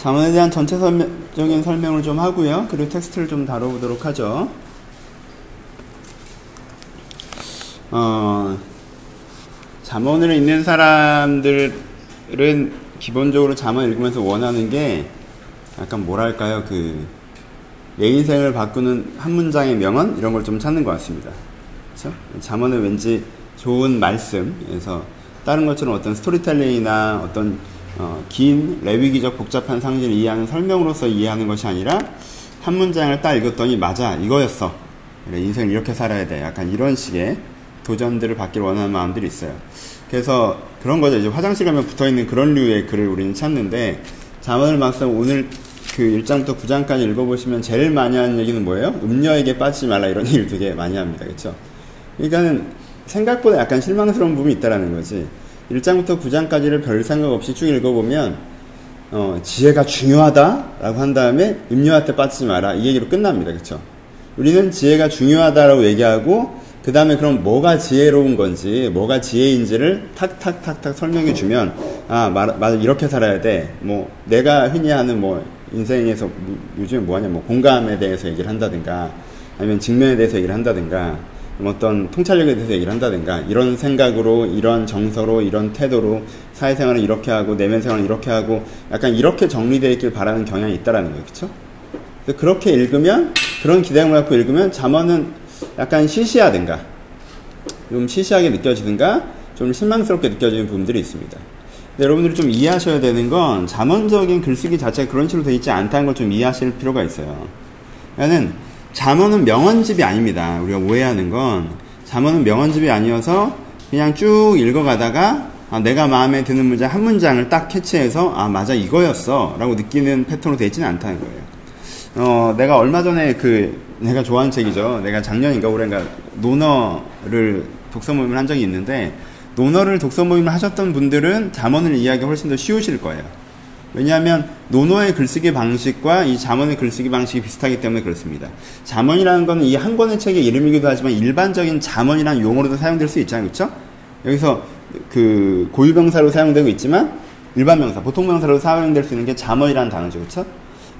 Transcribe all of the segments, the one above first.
잠언에 대한 전체적인 설명을 좀 하고요. 그리고 텍스트를 좀 다뤄보도록 하죠. 어, 잠언을 읽는 사람들은 기본적으로 잠언 읽으면서 원하는 게 약간 뭐랄까요, 그, 내 인생을 바꾸는 한 문장의 명언? 이런 걸 좀 찾는 것 같습니다. 그쵸? 잠언은 왠지 좋은 말씀에서 다른 것처럼 어떤 스토리텔링이나 어떤 어, 긴 레위기적 복잡한 상징을 이해하는 설명으로서 이해하는 것이 아니라 한 문장을 딱 읽었더니 맞아 이거였어. 인생을 이렇게 살아야 돼. 약간 이런 식의 도전들을 받기를 원하는 마음들이 있어요. 그래서 그런 거죠. 이제 화장실 가면 붙어있는 그런 류의 글을 우리는 찾는데 자문을 막상 오늘 그 1장부터 9장까지 읽어보시면 제일 많이 하는 얘기는 뭐예요? 음녀에게 빠지지 말라 이런 얘기를 되게 많이 합니다. 그렇죠 그러니까는 생각보다 약간 실망스러운 부분이 있다라는 거지 1장부터 9장까지를 별 생각 없이 쭉 읽어보면 어, 지혜가 중요하다라고 한 다음에 음료한테 빠지지 마라 이 얘기로 끝납니다. 그렇죠? 우리는 지혜가 중요하다라고 얘기하고 그 다음에 그럼 뭐가 지혜로운 건지 뭐가 지혜인지를 탁탁탁탁 설명해 주면 아 맞아 말, 이렇게 살아야 돼. 뭐 내가 흔히 하는 뭐 인생에서 요즘에 뭐하냐 뭐 공감에 대해서 얘기를 한다든가 아니면 직면에 대해서 얘기를 한다든가 어떤 통찰력에 대해서 얘기를 한다든가 이런 생각으로 이런 정서로 이런 태도로 사회생활을 이렇게 하고 내면 생활을 이렇게 하고 약간 이렇게 정리되어 있길 바라는 경향이 있다라는 거예요. 그쵸? 그렇게 읽으면 그런 기대감을 갖고 읽으면 잠언은 약간 시시하든가 좀 시시하게 느껴지든가 좀 실망스럽게 느껴지는 부분들이 있습니다. 여러분들이 좀 이해하셔야 되는 건 잠언적인 글쓰기 자체가 그런 식으로 되어 있지 않다는 걸 좀 이해하실 필요가 있어요. 그러니까는 잠언은 명언집이 아닙니다. 우리가 오해하는 건 잠언은 명언집이 아니어서 그냥 쭉 읽어가다가 아, 내가 마음에 드는 문장 한 문장을 딱 캐치해서 아 맞아 이거였어 라고 느끼는 패턴으로 되어 있지는 않다는 거예요. 어, 내가 얼마 전에 그 내가 좋아하는 책이죠. 내가 작년인가 올해인가 노너를 독서 모임을 한 적이 있는데 노너를 독서 모임을 하셨던 분들은 잠언을 이해하기 훨씬 더 쉬우실 거예요. 왜냐하면 노노의 글쓰기 방식과 이 잠언의 글쓰기 방식이 비슷하기 때문에 그렇습니다. 잠언이라는 것은 이한 권의 책의 이름이기도 하지만 일반적인 잠언이라는 용어로도 사용될 수 있잖아요. 그렇죠? 여기서 그 고유명사로 사용되고 있지만 일반 명사, 보통 명사로 사용될 수 있는 게 잠언이라는 단어죠. 그렇죠?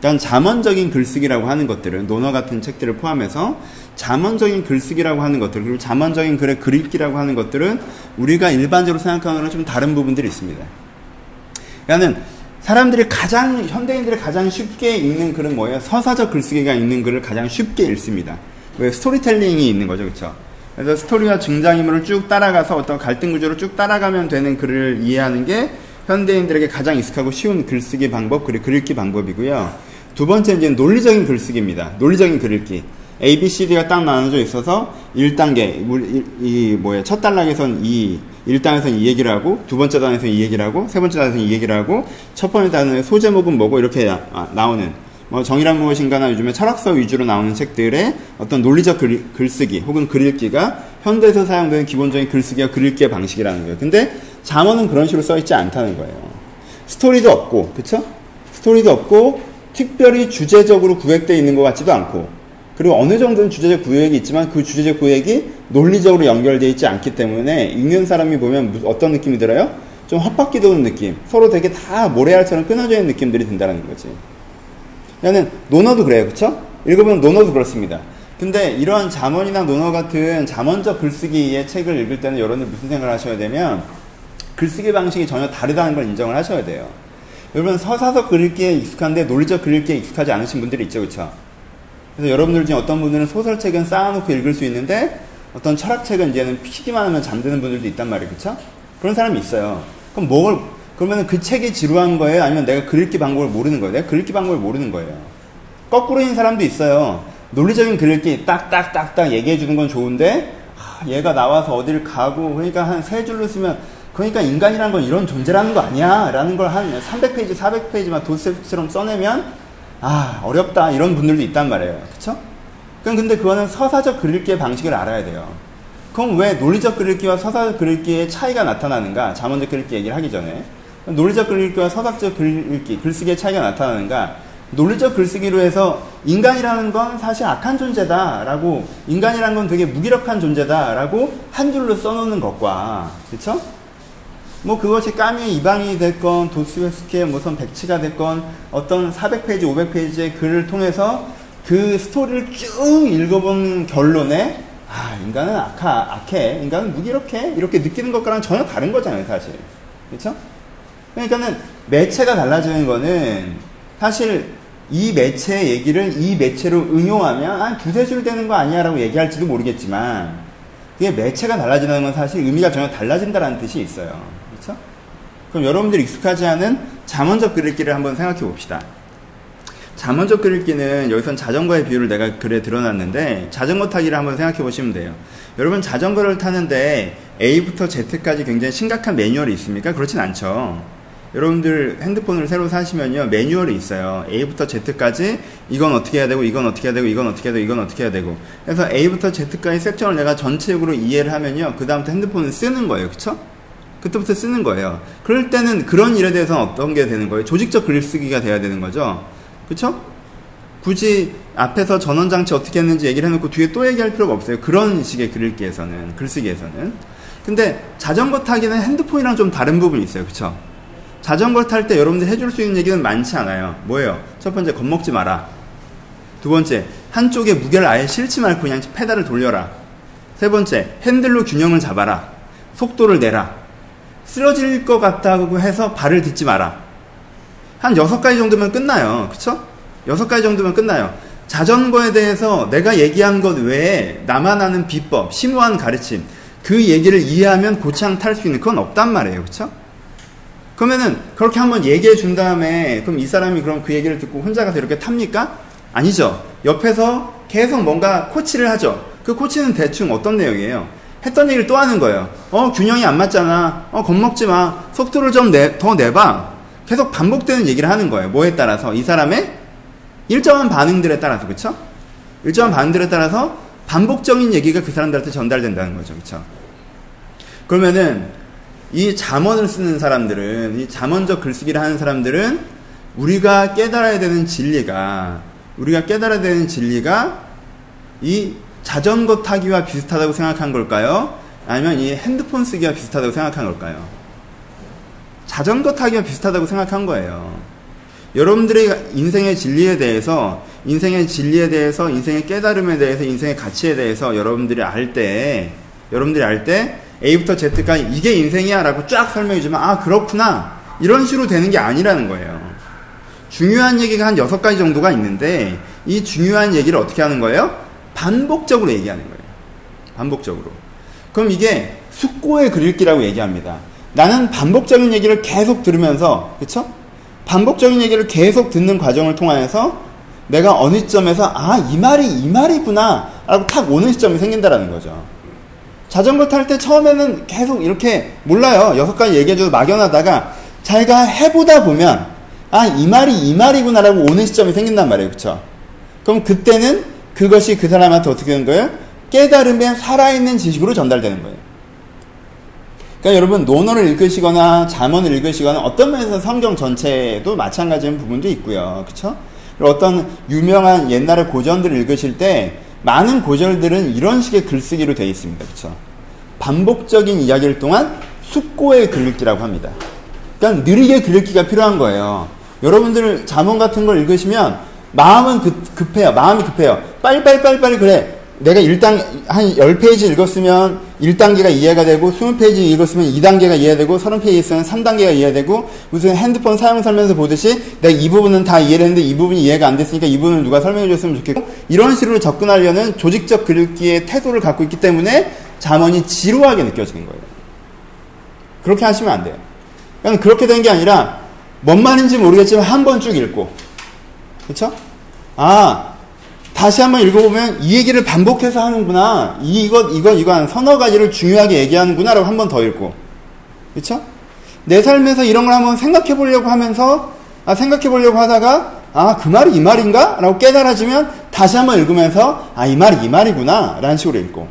그러니까 잠언적인 글쓰기라고 하는 것들은 논어 같은 책들을 포함해서 잠언적인 글쓰기라고 하는 것들 그리고 잠언적인 글의 글읽기라고 하는 것들은 우리가 일반적으로 생각하는 거랑 좀 다른 부분들이 있습니다. 그러니까는 사람들이 가장 현대인들이 가장 쉽게 읽는 글은 뭐예요? 서사적 글쓰기가 있는 글을 가장 쉽게 읽습니다. 왜 스토리텔링이 있는 거죠, 그렇죠? 그래서 스토리와 등장인물을 쭉 따라가서 어떤 갈등 구조를 쭉 따라가면 되는 글을 이해하는 게 현대인들에게 가장 익숙하고 쉬운 글쓰기 방법 그리고 글읽기 방법이고요. 두 번째 이제 논리적인 글쓰기입니다. 논리적인 글읽기. A, B, C, D가 딱 나눠져 있어서 1단계, 이, 뭐야, 첫 단락에선 이, 1단에서는 이 얘기를 하고, 두 번째 단에서는 이 얘기를 하고, 세 번째 단에서는 이 얘기를 하고, 첫 번째 단에 소제목은 뭐고, 이렇게 나, 나오는, 뭐, 정의란 무엇인가나 요즘에 철학서 위주로 나오는 책들의 어떤 논리적 글, 글쓰기, 혹은 글읽기가 현대에서 사용되는 기본적인 글쓰기와 글읽기의 방식이라는 거예요. 근데 잠언은 그런 식으로 써있지 않다는 거예요. 스토리도 없고, 그쵸? 스토리도 없고, 특별히 주제적으로 구획되어 있는 것 같지도 않고, 그리고 어느 정도는 주제적 구획이 있지만 그 주제적 구획이 논리적으로 연결되어 있지 않기 때문에 읽는 사람이 보면 어떤 느낌이 들어요? 좀 헛바퀴 도는 느낌. 서로 되게 다 모래알처럼 끊어져 있는 느낌들이 든다는 거지. 그러니까 논어도 그래요. 그쵸? 읽어보면 논어도 그렇습니다. 근데 이러한 잠언이나 논어 같은 잠언적 글쓰기의 책을 읽을 때는 여러분들 무슨 생각을 하셔야 되면 글쓰기 방식이 전혀 다르다는 걸 인정을 하셔야 돼요. 여러분 서사적 글읽기에 익숙한데 논리적 글읽기에 익숙하지 않으신 분들이 있죠. 그쵸? 그래서 여러분들 중에 어떤 분들은 소설책은 쌓아놓고 읽을 수 있는데 어떤 철학책은 이제는 피기만 하면 잠드는 분들도 있단 말이에요. 그쵸? 그런 사람이 있어요. 그럼 뭘, 그러면 그 책이 지루한 거예요? 아니면 내가 글읽기 방법을 모르는 거예요? 내가 글읽기 방법을 모르는 거예요. 거꾸로 있는 사람도 있어요. 논리적인 글읽기 딱딱딱딱 얘기해 주는 건 좋은데 하, 얘가 나와서 어디를 가고 그러니까 한 세 줄로 쓰면 그러니까 인간이란 건 이런 존재라는 거 아니야 라는 걸 한 300페이지 400페이지만 도스처럼 써내면 아 어렵다 이런 분들도 있단 말이에요. 그쵸? 그럼 근데 그거는 서사적 글읽기의 방식을 알아야 돼요. 그럼 왜 논리적 글읽기와 서사적 글읽기의 차이가 나타나는가? 자문적 글읽기 얘기를 하기 전에 논리적 글읽기와 서사적 글읽기, 글쓰기의 차이가 나타나는가? 논리적 글쓰기로 해서 인간이라는 건 사실 악한 존재다라고 인간이라는 건 되게 무기력한 존재다라고 한 줄로 써놓는 것과 그렇죠? 뭐 그것이 까미의 이방이 됐건 도스토옙스키의 무슨 백치가 됐건 어떤 400페이지, 500페이지의 글을 통해서 그 스토리를 쭉 읽어본 결론에 아 인간은 악하, 악해, 인간은 무기력해 이렇게 느끼는 것과는 전혀 다른 거잖아요 사실 그렇죠? 그러니까는 매체가 달라지는 거는 사실 이 매체 얘기를 이 매체로 응용하면 한 두세 줄 되는 거 아니야라고 얘기할지도 모르겠지만 그게 매체가 달라지는 건 사실 의미가 전혀 달라진다는 뜻이 있어요. 그렇죠? 그럼 여러분들이 익숙하지 않은 자문적 글읽기를 한번 생각해 봅시다. 자문적 글읽기는 여기선 자전거의 비유를 내가 글에 드러났는데 자전거 타기를 한번 생각해 보시면 돼요. 여러분 자전거를 타는데 A부터 Z까지 굉장히 심각한 매뉴얼이 있습니까? 그렇진 않죠. 여러분들 핸드폰을 새로 사시면요 매뉴얼이 있어요 A부터 Z까지 이건 어떻게 해야 되고 이건 어떻게 해야 되고 이건 어떻게 해야 되고 이건 어떻게 해야 되고 그래서 A부터 Z까지 섹션을 내가 전체적으로 이해를 하면요 그 다음부터 핸드폰을 쓰는 거예요 그쵸? 그때부터 쓰는 거예요 그럴 때는 그런 일에 대해서는 어떤 게 되는 거예요 조직적 글쓰기가 돼야 되는 거죠 그쵸? 굳이 앞에서 전원 장치 어떻게 했는지 얘기를 해놓고 뒤에 또 얘기할 필요가 없어요 그런 식의 글읽기에서는 글쓰기에서는 근데 자전거 타기는 핸드폰이랑 좀 다른 부분이 있어요 그쵸? 자전거 탈 때 여러분들 해줄 수 있는 얘기는 많지 않아요. 뭐예요? 첫 번째, 겁먹지 마라. 두 번째, 한쪽에 무게를 아예 실지 말고 그냥 페달을 돌려라. 세 번째, 핸들로 균형을 잡아라. 속도를 내라. 쓰러질 것 같다고 해서 발을 딛지 마라. 한 여섯 가지 정도면 끝나요. 그쵸? 여섯 가지 정도면 끝나요. 자전거에 대해서 내가 얘기한 것 외에 나만 아는 비법, 심오한 가르침, 그 얘기를 이해하면 고창 탈 수 있는 그건 없단 말이에요. 그쵸? 그러면은 그렇게 한번 얘기해 준 다음에 그럼 이 사람이 그럼 그 얘기를 듣고 혼자 가서 이렇게 탑니까? 아니죠. 옆에서 계속 뭔가 코치를 하죠. 그 코치는 대충 어떤 내용이에요? 했던 얘기를 또 하는 거예요. 어, 균형이 안 맞잖아. 어, 겁먹지 마. 속도를 좀 내, 더 내봐. 계속 반복되는 얘기를 하는 거예요. 뭐에 따라서? 이 사람의 일정한 반응들에 따라서, 그쵸? 일정한 반응들에 따라서 반복적인 얘기가 그 사람들한테 전달된다는 거죠. 그쵸? 그러면은 이 잠언을 쓰는 사람들은 이 잠언적 글쓰기를 하는 사람들은 우리가 깨달아야 되는 진리가 우리가 깨달아야 되는 진리가 이 자전거 타기와 비슷하다고 생각한 걸까요? 아니면 이 핸드폰 쓰기와 비슷하다고 생각한 걸까요? 자전거 타기와 비슷하다고 생각한 거예요. 여러분들의 인생의 진리에 대해서, 인생의 진리에 대해서, 인생의 깨달음에 대해서, 인생의 가치에 대해서 여러분들이 알 때, 여러분들이 알 때, A부터 Z까지 이게 인생이야 라고 쫙 설명해주면 아 그렇구나 이런 식으로 되는 게 아니라는 거예요. 중요한 얘기가 한 여섯 가지 정도가 있는데 이 중요한 얘기를 어떻게 하는 거예요? 반복적으로 얘기하는 거예요. 반복적으로. 그럼 이게 숙고의 글읽기라고 얘기합니다. 나는 반복적인 얘기를 계속 들으면서 그쵸? 반복적인 얘기를 계속 듣는 과정을 통하여서 내가 어느 시점에서 아 이 말이 이 말이구나 라고 탁 오는 시점이 생긴다라는 거죠. 자전거 탈 때 처음에는 계속 이렇게 몰라요. 여섯 가지 얘기해줘도 막연하다가 자기가 해보다 보면 아, 이 말이 이 말이구나라고 오는 시점이 생긴단 말이에요. 그쵸? 그럼 그때는 그것이 그 사람한테 어떻게 되는 거예요? 깨달음에 살아있는 지식으로 전달되는 거예요. 그러니까 여러분 논어를 읽으시거나 잠언을 읽으시거나 어떤 면에서 성경 전체도 마찬가지인 부분도 있고요. 그쵸? 어떤 유명한 옛날의 고전들을 읽으실 때 많은 고절들은 이런 식의 글쓰기로 되어 있습니다. 그렇죠? 반복적인 이야기를 통한 숙고의 글읽기라고 합니다. 그러니까 느리게 글읽기가 필요한 거예요. 여러분들 자문 같은 걸 읽으시면 마음은 급, 해요 마음이 급해요. 빨리빨리빨리빨리 그래. 내가 1단, 한 10페이지 읽었으면 1단계가 이해가 되고 20페이지 읽었으면 2단계가 이해되고 30페이지 있으면 3단계가 이해되고 무슨 핸드폰 사용 설명서 보듯이 내가 이 부분은 다 이해를 했는데 이 부분이 이해가 안 됐으니까 이 부분을 누가 설명해 줬으면 좋겠고 이런 식으로 접근하려는 조직적 글읽기의 태도를 갖고 있기 때문에 잠언이 지루하게 느껴지는 거예요. 그렇게 하시면 안 돼요. 그냥 그렇게 된 게 아니라 뭔 말인지 모르겠지만 한 번 쭉 읽고 그렇죠? 아 다시 한번 읽어보면 이 얘기를 반복해서 하는구나. 이것, 이것, 이거 한 서너 가지를 중요하게 얘기하는구나. 라고 한 번 더 읽고. 그쵸? 내 삶에서 이런 걸 한번 생각해 보려고 하면서, 아, 생각해 보려고 하다가, 아, 그 말이 이 말인가? 라고 깨달아지면 다시 한번 읽으면서, 아, 이 말이 이 말이구나. 라는 식으로 읽고.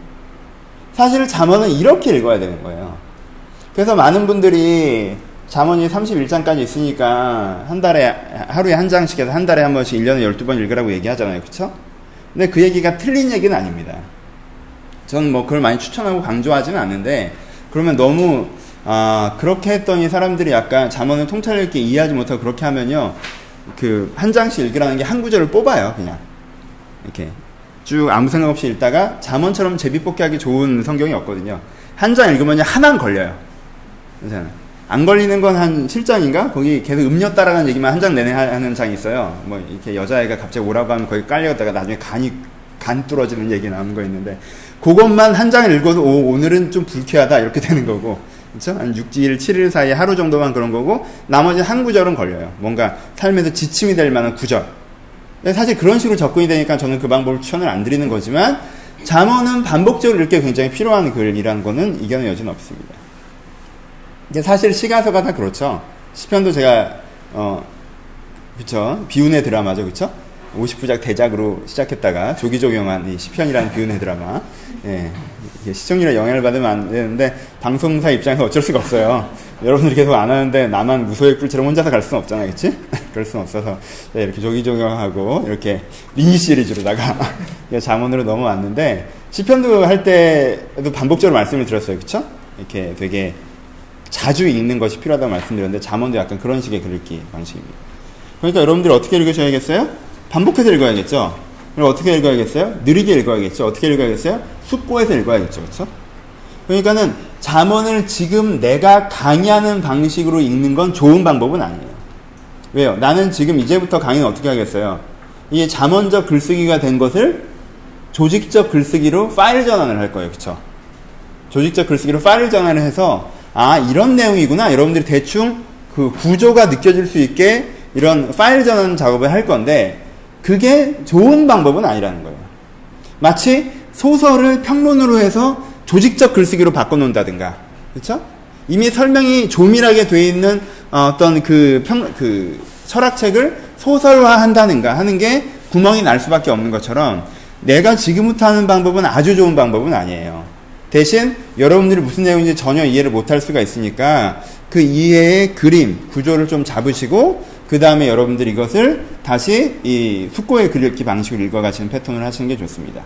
사실 잠언은 이렇게 읽어야 되는 거예요. 그래서 많은 분들이 잠언이 31장까지 있으니까 한 달에, 하루에 한 장씩 해서 한 달에 한 번씩 1년에 12번 읽으라고 얘기하잖아요. 그쵸? 근데 그 얘기가 틀린 얘기는 아닙니다. 저는 뭐 그걸 많이 추천하고 강조하지는 않는데 그러면 너무 아, 그렇게 했더니 사람들이 약간 잠언을 통찰력 있게 이해하지 못하고 그렇게 하면요. 그 한 장씩 읽으라는 게 한 구절을 뽑아요, 그냥. 이렇게 쭉 아무 생각 없이 읽다가 잠언처럼 제비 뽑기 하기 좋은 성경이 없거든요. 한 장 읽으면 하나는 걸려요. 그렇잖아요. 안 걸리는 건 한 7장인가? 거기 계속 음료 따라가는 얘기만 한 장 내내 하는 장이 있어요. 뭐 이렇게 여자애가 갑자기 오라고 하면 거기 깔려갔다가 나중에 간이 간 뚫어지는 얘기 나오는 거 있는데 그것만 한 장을 읽어도 오, 오늘은 좀 불쾌하다 이렇게 되는 거고 그렇죠? 한 6일, 7일 사이에 하루 정도만 그런 거고 나머지 한 구절은 걸려요. 뭔가 삶에서 지침이 될 만한 구절. 사실 그런 식으로 접근이 되니까 저는 그 방법을 추천을 안 드리는 거지만 잠언은 반복적으로 읽기 굉장히 필요한 글이라는 거는 이견의 여지는 없습니다. 이게 사실 시가서가 다 그렇죠. 시편도 제가 어 그쵸 비운의 드라마죠, 그쵸? 50부작 대작으로 시작했다가 조기조경한 이 시편이라는 비운의 드라마. 예. 시청률에 영향을 받으면 안 되는데 방송사 입장에서 어쩔 수가 없어요. 여러분들이 계속 안 하는데 나만 무소의 뿔처럼 혼자서 갈 수는 없잖아, 그치? 그럴 수는 없어서 네, 이렇게 조기조경하고 이렇게 미니 시리즈로다가 자문으로 넘어왔는데 시편도 할 때도 반복적으로 말씀을 드렸어요, 그쵸? 이렇게 되게 자주 읽는 것이 필요하다고 말씀드렸는데 잠언도 약간 그런 식의 글읽기 방식입니다. 그러니까 여러분들 어떻게 읽으셔야겠어요? 반복해서 읽어야겠죠. 그럼 어떻게 읽어야겠어요? 느리게 읽어야겠죠. 어떻게 읽어야겠어요? 숙고해서 읽어야겠죠. 그렇죠? 그러니까는 잠언을 지금 내가 강의하는 방식으로 읽는 건 좋은 방법은 아니에요. 왜요? 나는 지금 이제부터 강의는 어떻게 하겠어요? 이게 잠언적 글쓰기가 된 것을 조직적 글쓰기로 파일 전환을 할 거예요. 그렇죠? 조직적 글쓰기로 파일 전환을 해서 아 이런 내용이구나 여러분들이 대충 그 구조가 느껴질 수 있게 이런 파일 전환 작업을 할 건데 그게 좋은 방법은 아니라는 거예요. 마치 소설을 평론으로 해서 조직적 글쓰기로 바꿔놓는다든가, 그렇죠? 이미 설명이 조밀하게 돼 있는 어떤 그 평, 그 철학책을 소설화 한다든가 하는 게 구멍이 날 수밖에 없는 것처럼 내가 지금부터 하는 방법은 아주 좋은 방법은 아니에요. 대신 여러분들이 무슨 내용인지 전혀 이해를 못할 수가 있으니까 그 이해의 그림, 구조를 좀 잡으시고 그 다음에 여러분들이 이것을 다시 이 숙고의 글읽기 방식으로 읽어가시는 패턴을 하시는 게 좋습니다.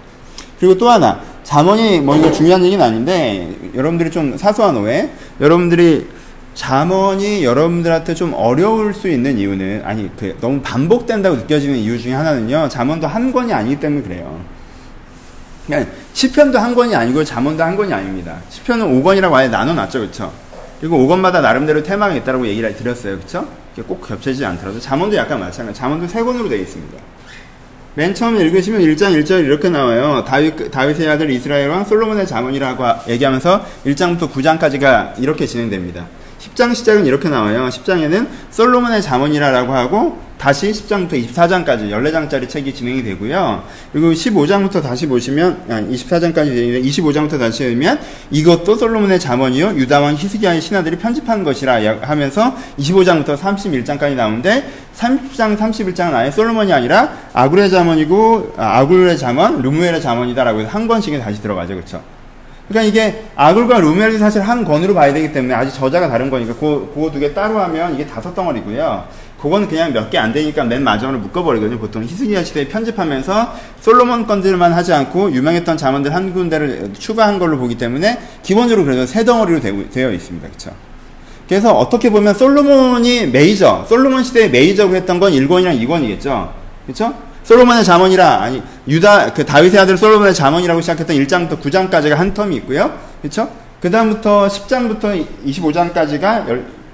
그리고 또 하나, 잠언이 뭐 이거 중요한 얘기는 아닌데, 여러분들이 좀 사소한 오해, 여러분들이 잠언이 여러분들한테 좀 어려울 수 있는 이유는, 아니, 그, 너무 반복된다고 느껴지는 이유 중에 하나는요, 잠언도 한 권이 아니기 때문에 그래요. 그러니까 시편도 한 권이 아니고 잠언도 한 권이 아닙니다. 시편은 5권이라고 아예 나눠놨죠, 그쵸? 그리고 5권마다 나름대로 테마가 있다고 얘기를 드렸어요, 그쵸? 꼭 겹치지 않더라도 잠언도 약간 마찬가지. 잠언도 세 권으로 되어 있습니다. 맨 처음에 읽으시면 1장 1절 이렇게 나와요. 다윗, 다윗의 아들 이스라엘 왕 솔로몬의 잠언이라고 얘기하면서 1장부터 9장까지가 이렇게 진행됩니다. 10장 시작은 이렇게 나와요. 10장에는 솔로몬의 잠언이라고 하고 다시 10장부터 24장까지 14장짜리 책이 진행이 되고요. 그리고 15장부터 다시 보시면 아, 24장까지 되는데 25장부터 다시 보면 이것도 솔로몬의 잠언이요 유다왕 히스기야의 신하들이 편집한 것이라 하면서 25장부터 31장까지 나오는데 30장 31장은 아예 솔로몬이 아니라 아굴의 잠언이고 아, 아굴의 잠언, 루무엘의 잠언이다라고 해서 한 권씩에 다시 들어가죠. 그렇죠? 그러니까 이게 아굴과 루멜이 사실 한 권으로 봐야 되기 때문에 아직 저자가 다른 거니까 그거 두 개 따로 하면 이게 다섯 덩어리고요. 그건 그냥 몇 개 안 되니까 맨 마지막으로 묶어버리거든요. 보통 히스기야 시대에 편집하면서 솔로몬 건들만 하지 않고 유명했던 자문들 한 군데를 추가한 걸로 보기 때문에 기본적으로 그래서 세 덩어리로 되어 있습니다. 그렇죠? 그래서 어떻게 보면 솔로몬이 메이저, 솔로몬 시대의 메이저로 했던 건 1권이랑 2권이겠죠. 그렇죠? 솔로몬의 자문이라 아니 유다 그 다윗의 아들 솔로몬의 자문이라고 시작했던 1장부터 9장까지가 한 텀이 있고요. 그렇죠? 그다음부터 10장부터 25장까지가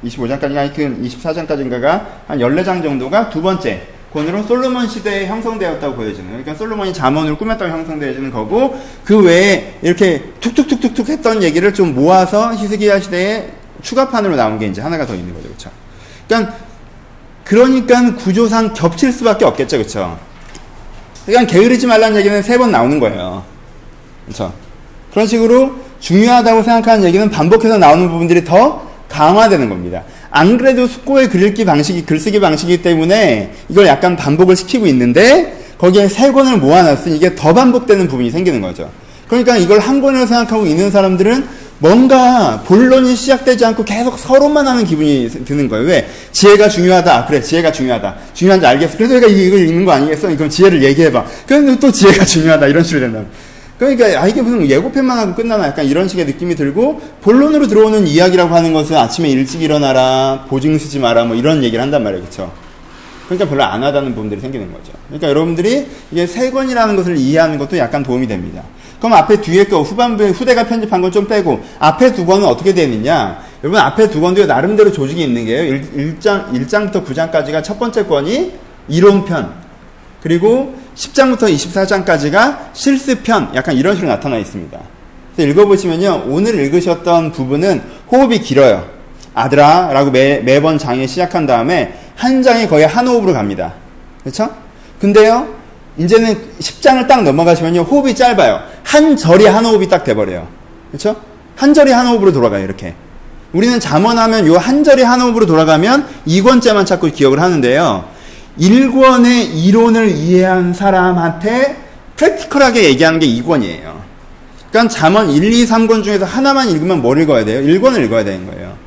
25장까지가 하여튼 24장까지인가가 한 14장 정도가 두 번째 권으로 솔로몬 시대에 형성되었다고 보여지는 그러니까 솔로몬이 자문을 꾸몄다고 형성되어지는 거고 그 외에 이렇게 툭툭툭툭툭 했던 얘기를 좀 모아서 히스기야 시대에 추가판으로 나온 게 이제 하나가 더 있는 거죠. 그렇죠? 그러니까 그러니까 구조상 겹칠 수밖에 없겠죠. 그렇죠? 그러니까 게으르지 말라는 얘기는 세 번 나오는 거예요. 그렇죠? 그런 식으로 중요하다고 생각하는 얘기는 반복해서 나오는 부분들이 더 강화되는 겁니다. 안 그래도 숙고의 글읽기 방식이 글쓰기 방식이기 때문에 이걸 약간 반복을 시키고 있는데 거기에 세 권을 모아놨으니 이게 더 반복되는 부분이 생기는 거죠. 그러니까 이걸 한 권으로 생각하고 있는 사람들은 뭔가 본론이 시작되지 않고 계속 서로만 하는 기분이 드는 거예요. 왜? 지혜가 중요하다. 아, 그래, 지혜가 중요하다. 중요한지 알겠어. 그래서 내가 이걸 읽는 거 아니겠어? 그럼 지혜를 얘기해봐. 그럼 또 지혜가 중요하다. 이런 식으로 된다. 그러니까 아 이게 무슨 예고편만 하고 끝나나 약간 이런 식의 느낌이 들고 본론으로 들어오는 이야기라고 하는 것은 아침에 일찍 일어나라 보증 쓰지 마라 뭐 이런 얘기를 한단 말이에요. 그렇죠 그러니까 별로 안 하다는 부분들이 생기는 거죠. 그러니까 여러분들이 이게 세 권이라는 것을 이해하는 것도 약간 도움이 됩니다. 그럼 앞에 뒤에 거 후반부에 후대가 편집한 건 좀 빼고 앞에 두 권은 어떻게 되느냐? 여러분 앞에 두 권도 나름대로 조직이 있는 게요. 1, 장 1장부터 9장까지가 첫 번째 권이 이론편 그리고 10장부터 24장까지가 실습편 약간 이런 식으로 나타나 있습니다. 그래서 읽어보시면요. 오늘 읽으셨던 부분은 호흡이 길어요. 아들아 라고 매, 매번 장에 시작한 다음에 한 장이 거의 한 호흡으로 갑니다. 그렇죠? 근데요. 이제는 10장을 딱 넘어가시면요. 호흡이 짧아요. 한 절이 한 호흡이 딱 돼버려요. 그렇죠? 한 절이 한 호흡으로 돌아가요. 이렇게. 우리는 잠원하면 요 한 절이 한 호흡으로 돌아가면 2권째만 자꾸 기억을 하는데요. 1권의 이론을 이해한 사람한테 프랙티컬하게 얘기하는 게 2권이에요. 그러니까 잠언 1, 2, 3권 중에서 하나만 읽으면 뭘 읽어야 돼요? 1권을 읽어야 되는 거예요.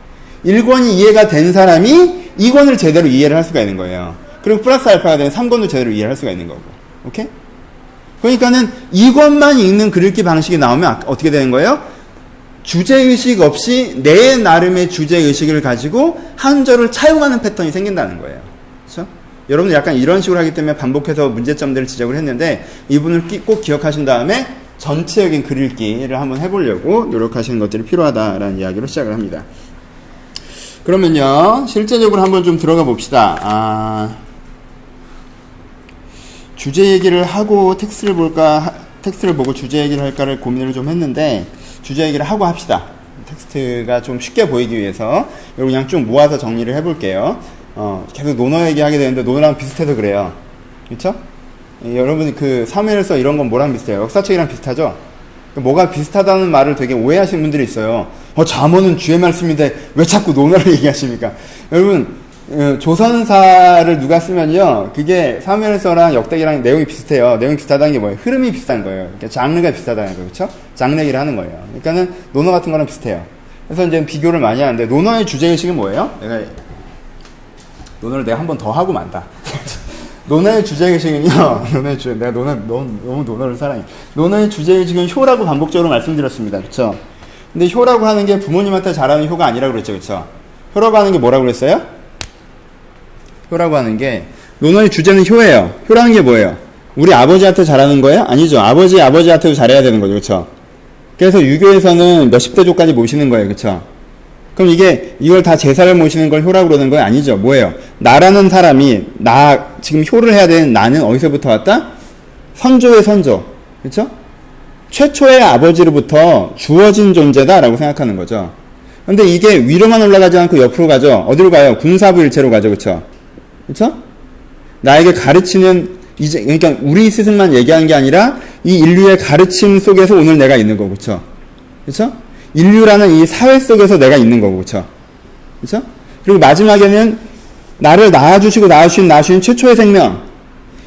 1권이 이해가 된 사람이 2권을 제대로 이해를 할 수가 있는 거예요. 그리고 플러스 알파가 되는 3권도 제대로 이해를 할 수가 있는 거고. 오케이? 그러니까는 2권만 읽는 글 읽기 방식이 나오면 어떻게 되는 거예요? 주제의식 없이 내 나름의 주제의식을 가지고 한 절을 차용하는 패턴이 생긴다는 거예요. 그렇죠? 여러분들 약간 이런 식으로 하기 때문에 반복해서 문제점들을 지적을 했는데 이분을 꼭 기억하신 다음에 전체적인 글 읽기를 한번 해보려고 노력하시는 것들이 필요하다라는 이야기로 시작을 합니다. 그러면요, 실제적으로 한번 좀 들어가 봅시다. 아, 주제 얘기를 하고 텍스트를 볼까, 텍스트를 보고 주제 얘기를 할까를 고민을 좀 했는데, 주제 얘기를 하고 합시다. 텍스트가 좀 쉽게 보이기 위해서, 그냥 좀 모아서 정리를 해볼게요. 어, 계속 논어 얘기하게 되는데 논어랑 비슷해서 그래요. 그렇죠? 여러분이 그 사무엘서 이런 건 뭐랑 비슷해요? 역사책이랑 비슷하죠? 그 뭐가 비슷하다는 말을 되게 오해하시는 분들이 있어요. 어, 잠언은 주의 말씀인데 왜 자꾸 논어를 얘기하십니까? 여러분, 어, 조선사를 누가 쓰면요, 그게 사무엘서랑 역대기랑 내용이 비슷해요. 내용이 비슷하다는 게 뭐예요? 흐름이 비슷한 거예요. 그러니까 장르가 비슷하다는 거예요. 그렇죠? 장르기를 하는 거예요. 그러니까는 논어 같은 거랑 비슷해요. 그래서 이제 비교를 많이 하는데 논어의 주제의식은 뭐예요? 내가 논어를 내가 한 번 더 하고 만다. 논어의 주제의식은요, 논어의 주, 내가 논어, 너무, 너무 논어를 사랑해. 논어의 주제의식은 효라고 반복적으로 말씀드렸습니다. 그쵸? 근데 효라고 하는 게 부모님한테 잘하는 효가 아니라고 그랬죠. 그쵸? 효라고 하는 게 뭐라고 그랬어요? 효라고 하는 게, 논어의 주제는 효예요. 효라는 게 뭐예요? 우리 아버지한테 잘하는 거예요? 아니죠. 아버지, 아버지한테도 잘해야 되는 거죠. 그쵸? 그래서 유교에서는 몇십 대조까지 모시는 거예요. 그쵸? 그럼 이게 이걸 다 제사를 모시는 걸 효라고 그러는 거 아니죠? 뭐예요? 나라는 사람이 나 지금 효를 해야 되는 나는 어디서부터 왔다? 선조의 선조. 그렇죠? 최초의 아버지로부터 주어진 존재다라고 생각하는 거죠. 근데 이게 위로만 올라가지 않고 옆으로 가죠. 어디로 가요? 군사부 일체로 가죠. 그렇죠? 그렇죠? 나에게 가르치는 이제 그러니까 우리 스승만 얘기하는 게 아니라 이 인류의 가르침 속에서 오늘 내가 있는 거고. 그렇죠? 그렇죠? 인류라는 이 사회 속에서 내가 있는 거고, 그쵸? 그쵸? 그리고 마지막에는 나를 낳아주시고 낳아주신 낳아주신 최초의 생명,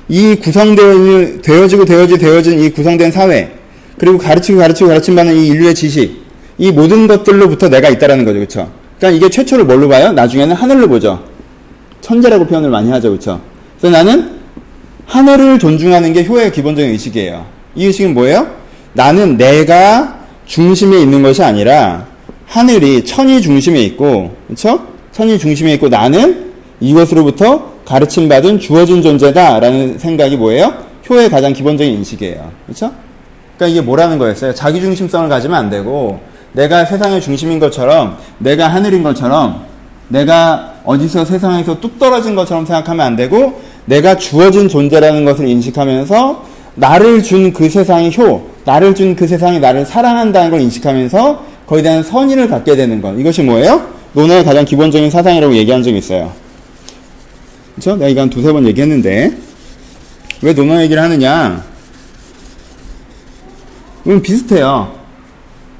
이 구성되어, 되어지고 되어지 되어진 이 구성된 사회, 그리고 가르치고 가르치고 가르침 받는 이 인류의 지식, 이 모든 것들로부터 내가 있다라는 거죠, 그쵸? 그러니까 이게 최초를 뭘로 봐요? 나중에는 하늘로 보죠. 천재라고 표현을 많이 하죠, 그쵸? 그래서 나는 하늘을 존중하는 게 효의 기본적인 의식이에요. 이 의식은 뭐예요? 나는 내가 중심에 있는 것이 아니라 하늘이 천이 중심에 있고 그렇죠? 천이 중심에 있고 나는 이것으로부터 가르침 받은 주어진 존재다라는 생각이 뭐예요? 효의 가장 기본적인 인식이에요. 그렇죠? 그러니까 이게 뭐라는 거였어요? 자기 중심성을 가지면 안 되고 내가 세상의 중심인 것처럼 내가 하늘인 것처럼 내가 어디서 세상에서 뚝 떨어진 것처럼 생각하면 안 되고 내가 주어진 존재라는 것을 인식하면서 나를 준 그 세상의 효, 나를 준 그 세상이 나를 사랑한다는 걸 인식하면서 거기에 대한 선의를 갖게 되는 것. 이것이 뭐예요? 논어의 가장 기본적인 사상이라고 얘기한 적이 있어요. 그쵸? 내가 한 두세 번 얘기했는데, 왜 논어 얘기를 하느냐? 이건 비슷해요.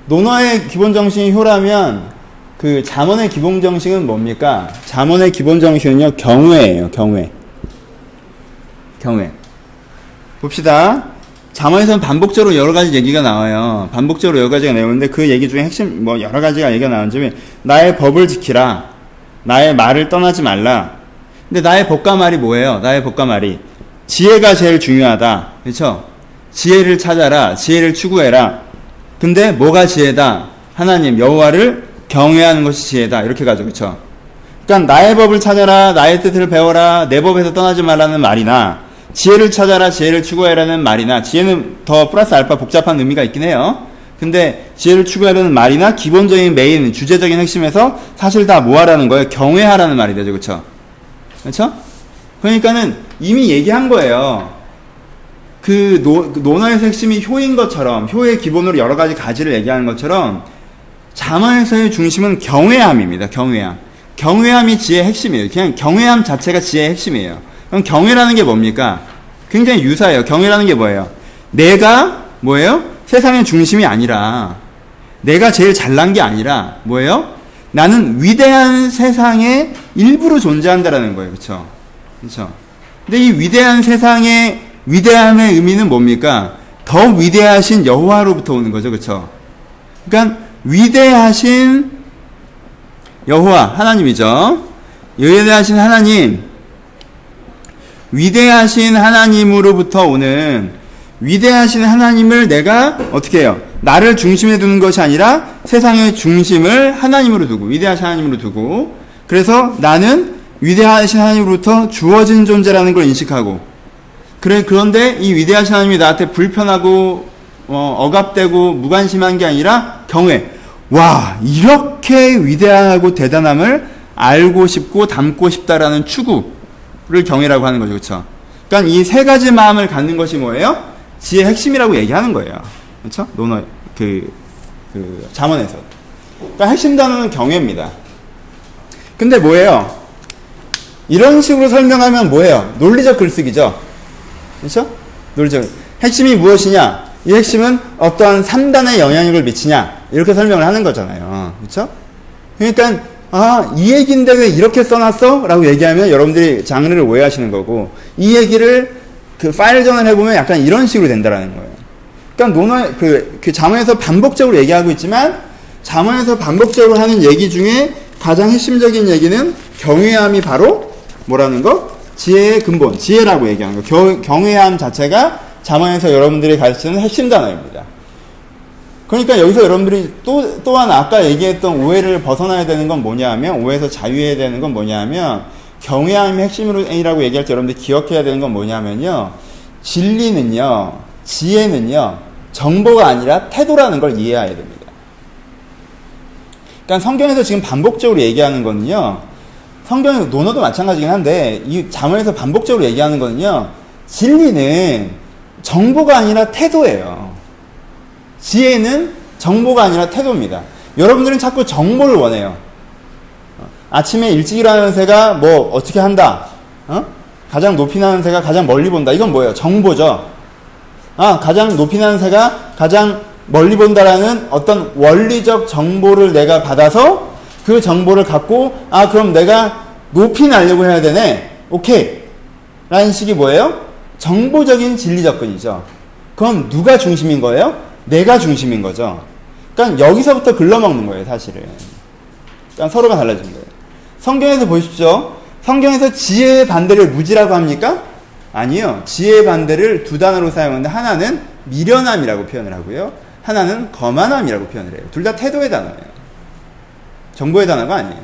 논어의 기본 정신이 효라면, 그 잠언의 기본 정신은 뭡니까? 잠언의 기본 정신은요, 경외예요, 경외. 경외. 봅시다. 잠언에서는 반복적으로 여러 가지 얘기가 나와요. 반복적으로 여러 가지가 나오는데 그 얘기 중에 핵심 뭐 여러 가지가 얘기가 나오는 나의 법을 지키라. 나의 말을 떠나지 말라. 근데 나의 법과 말이 뭐예요? 나의 법과 말이 지혜가 제일 중요하다. 그렇죠? 지혜를 찾아라. 지혜를 추구해라. 근데 뭐가 지혜다? 하나님 여호와를 경외하는 것이 지혜다. 이렇게 가죠. 그렇죠? 그러니까 나의 법을 찾아라. 나의 뜻을 배워라. 내 법에서 떠나지 말라는 말이나 지혜를 찾아라. 지혜를 추구해라는 말이나 지혜는 더 플러스 알파 복잡한 의미가 있긴 해요. 근데 지혜를 추구하려는 말이나 기본적인 메인 주제적인 핵심에서 사실 다 뭐하라는 거예요? 경외하라는 말이 되죠. 그렇죠? 그렇죠? 그러니까는 이미 얘기한 거예요. 그, 노, 그 논어에서 핵심이 효인 것처럼 효의 기본으로 여러 가지 가지를 얘기하는 것처럼 잠언에서의 중심은 경외함입니다. 경외함. 경외함이 지혜의 핵심이에요. 그냥 경외함 자체가 지혜의 핵심이에요. 그럼 경외라는 게 뭡니까? 굉장히 유사해요. 경외라는 게 뭐예요? 내가 뭐예요? 세상의 중심이 아니라 내가 제일 잘난 게 아니라 뭐예요? 나는 위대한 세상의 일부로 존재한다라는 거예요. 그렇죠? 그렇죠? 근데 이 위대한 세상의 위대함의 의미는 뭡니까? 더 위대하신 여호와로부터 오는 거죠. 그렇죠? 그러니까 위대하신 여호와 하나님이죠. 위대하신 하나님 위대하신 하나님으로부터 오는 위대하신 하나님을 내가 어떻게 해요? 나를 중심에 두는 것이 아니라 세상의 중심을 하나님으로 두고 위대하신 하나님으로 두고 그래서 나는 위대하신 하나님으로부터 주어진 존재라는 걸 인식하고 그래 그런데 이 위대하신 하나님이 나한테 불편하고 어, 억압되고 무관심한 게 아니라 경외 와 이렇게 위대하고 대단함을 알고 싶고 담고 싶다라는 추구 를 경외라고 하는 거죠. 그렇죠 그러니까 이 세 가지 마음을 갖는 것이 뭐예요? 지의 핵심이라고 얘기하는 거예요. 그렇죠 논어 그, 그 잠언에서. 그러니까 핵심 단어는 경외입니다. 근데 뭐예요? 이런 식으로 설명하면 뭐예요? 논리적 글쓰기죠. 그렇죠 논리적 핵심이 무엇이냐? 이 핵심은 어떠한 3단의 영향력을 미치냐? 이렇게 설명을 하는 거잖아요. 그렇죠? 그러니까 아, 이 얘기인데 왜 이렇게 써놨어? 라고 얘기하면 여러분들이 장르를 오해하시는 거고 이 얘기를 그 파일 전환 해 보면 약간 이런 식으로 된다라는 거예요. 그러니까 논어 그, 그 자문에서 반복적으로 얘기하고 있지만 자문에서 반복적으로 하는 얘기 중에 가장 핵심적인 얘기는 경외함이 바로 뭐라는 거? 지혜의 근본, 지혜라고 얘기하는 거. 겨, 경외함 자체가 자문에서 여러분들이 가르치는 핵심 단어입니다. 그러니까 여기서 여러분들이 또, 또한 아까 얘기했던 오해를 벗어나야 되는 건 뭐냐 하면, 오해에서 자유해야 되는 건 뭐냐 하면, 경외함이 핵심이라고 얘기할 때 여러분들이 기억해야 되는 건 뭐냐면요. 진리는요, 지혜는요, 정보가 아니라 태도라는 걸 이해해야 됩니다. 그러니까 성경에서 지금 반복적으로 얘기하는 거는요, 성경의 논어도 마찬가지긴 한데, 이 자문에서 반복적으로 얘기하는 거는요, 진리는 정보가 아니라 태도예요. 지혜는 정보가 아니라 태도입니다. 여러분들은 자꾸 정보를 원해요. 아침에 일찍 일어나는 새가 뭐 어떻게 한다. 어? 가장 높이 나는 새가 가장 멀리 본다. 이건 뭐예요? 정보죠. 아, 가장 높이 나는 새가 가장 멀리 본다라는 어떤 원리적 정보를 내가 받아서 그 정보를 갖고 아, 그럼 내가 높이 날려고 해야 되네. 오케이. 라는 식이 뭐예요? 정보적인 진리 접근이죠. 그럼 누가 중심인 거예요? 내가 중심인 거죠. 그러니까 여기서부터 글러먹는 거예요, 사실은. 그러니까 서로가 달라진 거예요. 성경에서 보십시오. 성경에서 지혜의 반대를 무지라고 합니까? 아니요. 지혜의 반대를 두 단어로 사용하는데 하나는 미련함이라고 표현을 하고요. 하나는 거만함이라고 표현을 해요. 둘 다 태도의 단어예요. 정보의 단어가 아니에요.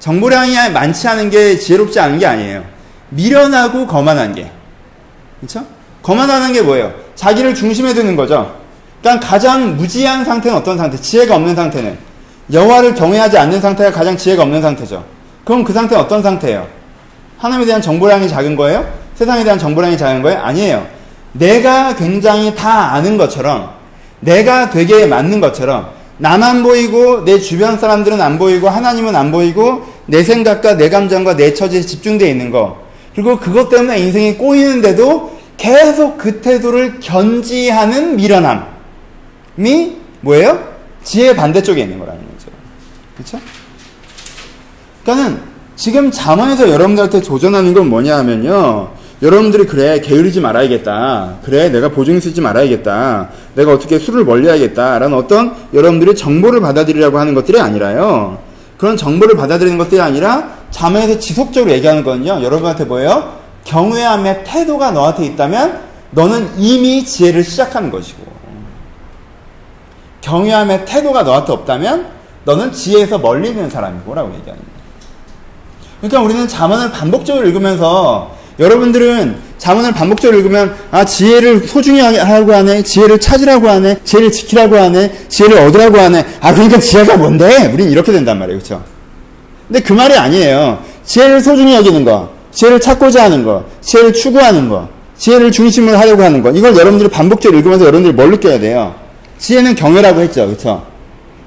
정보량이 많지 않은 게 지혜롭지 않은 게 아니에요. 미련하고 거만한 게. 그렇죠? 거만하는 게 뭐예요? 자기를 중심에 두는 거죠. 그러니까 가장 무지한 상태는 어떤 상태? 지혜가 없는 상태는 여호와를 경외하지 않는 상태가 가장 지혜가 없는 상태죠. 그럼 그 상태는 어떤 상태예요? 하나님에 대한 정보량이 작은 거예요? 세상에 대한 정보량이 작은 거예요? 아니에요. 내가 굉장히 다 아는 것처럼 내가 되게 맞는 것처럼 나만 보이고 내 주변 사람들은 안 보이고 하나님은 안 보이고 내 생각과 내 감정과 내 처지에 집중되어 있는 거 그리고 그것 때문에 인생이 꼬이는데도 계속 그 태도를 견지하는 미련함 이 뭐예요? 지혜의 반대쪽에 있는 거라는 거죠. 그렇죠? 그러니까는 지금 잠언에서 여러분들한테 도전하는 건 뭐냐 하면요. 여러분들이 그래 게으르지 말아야겠다. 그래 내가 보증 쓰지 말아야겠다. 내가 어떻게 술을 멀리해야겠다라는 어떤 여러분들이 정보를 받아들이라고 하는 것들이 아니라요. 그런 정보를 받아들이는 것들이 아니라 잠언에서 지속적으로 얘기하는 거는요. 여러분한테 뭐예요? 경외함의 태도가 너한테 있다면 너는 이미 지혜를 시작한 것이고 경외함의 태도가 너한테 없다면 너는 지혜에서 멀리 있는 사람이고라고 얘기하는 거예요. 그러니까 우리는 자문을 반복적으로 읽으면서 여러분들은 자문을 반복적으로 읽으면 아 지혜를 소중히 하라고 하네 지혜를 찾으라고 하네 지혜를 지키라고 하네 지혜를 얻으라고 하네. 아 그러니까 지혜가 뭔데? 우린 이렇게 된단 말이에요. 그렇죠 근데 그 말이 아니에요. 지혜를 소중히 여기는 거 지혜를 찾고자 하는 거 지혜를 추구하는 거 지혜를 중심으로 하려고 하는 거 이걸 여러분들이 반복적으로 읽으면서 여러분들이 뭘 느껴야 돼요 지혜는 경외라고 했죠 그렇죠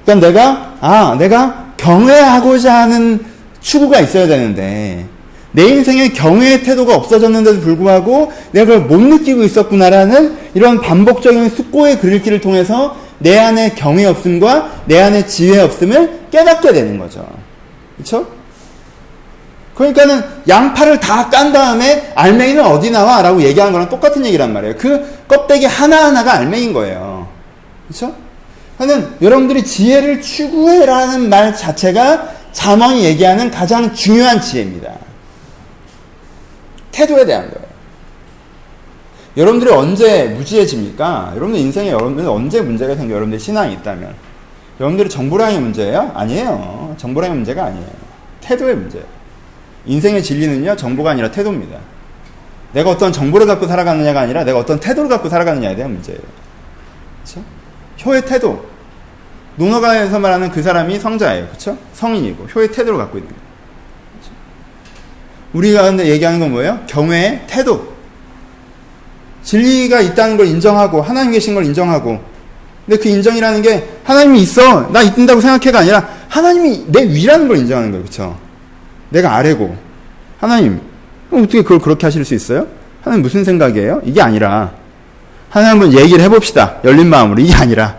그러니까 내가 아 내가 경외하고자 하는 추구가 있어야 되는데 내 인생에 경외의 태도가 없어졌는데도 불구하고 내가 그걸 못 느끼고 있었구나라는 이런 반복적인 숙고의 그릴기를 통해서 내 안에 경외 없음과 내 안에 지혜 없음을 깨닫게 되는 거죠. 그렇죠? 그러니까는 양파를 다 깐 다음에 알맹이는 어디 나와? 라고 얘기하는 거랑 똑같은 얘기란 말이에요. 그 껍데기 하나하나가 알맹인 거예요. 그렇죠? 하는 여러분들이 지혜를 추구해라는 말 자체가 잠언이 얘기하는 가장 중요한 지혜입니다. 태도에 대한 거예요. 여러분들이 언제 무지해집니까? 여러분들 인생에 여러분들 언제 문제가 생겨 여러분들 신앙이 있다면 여러분들이 정보량의 문제예요? 아니에요. 정보량의 문제가 아니에요. 태도의 문제예요. 인생의 진리는요 정보가 아니라 태도입니다. 내가 어떤 정보를 갖고 살아가느냐가 아니라 내가 어떤 태도를 갖고 살아가느냐에 대한 문제예요. 그렇죠? 효의 태도. 논어가에서 말하는 그 사람이 성자예요. 그렇죠? 성인이고 효의 태도를 갖고 있는 거예요. 우리가 근데 얘기하는 건 뭐예요? 경외의 태도. 진리가 있다는 걸 인정하고 하나님 계신 걸 인정하고 근데 그 인정이라는 게 하나님이 있어 나 있다고 생각해가 아니라 하나님이 내 위라는 걸 인정하는 거예요. 그렇죠? 내가 아래고 하나님 어떻게 그걸 그렇게 하실 수 있어요? 하나님 무슨 생각이에요? 이게 아니라 하나님 한번 얘기를 해봅시다. 열린 마음으로 이게 아니라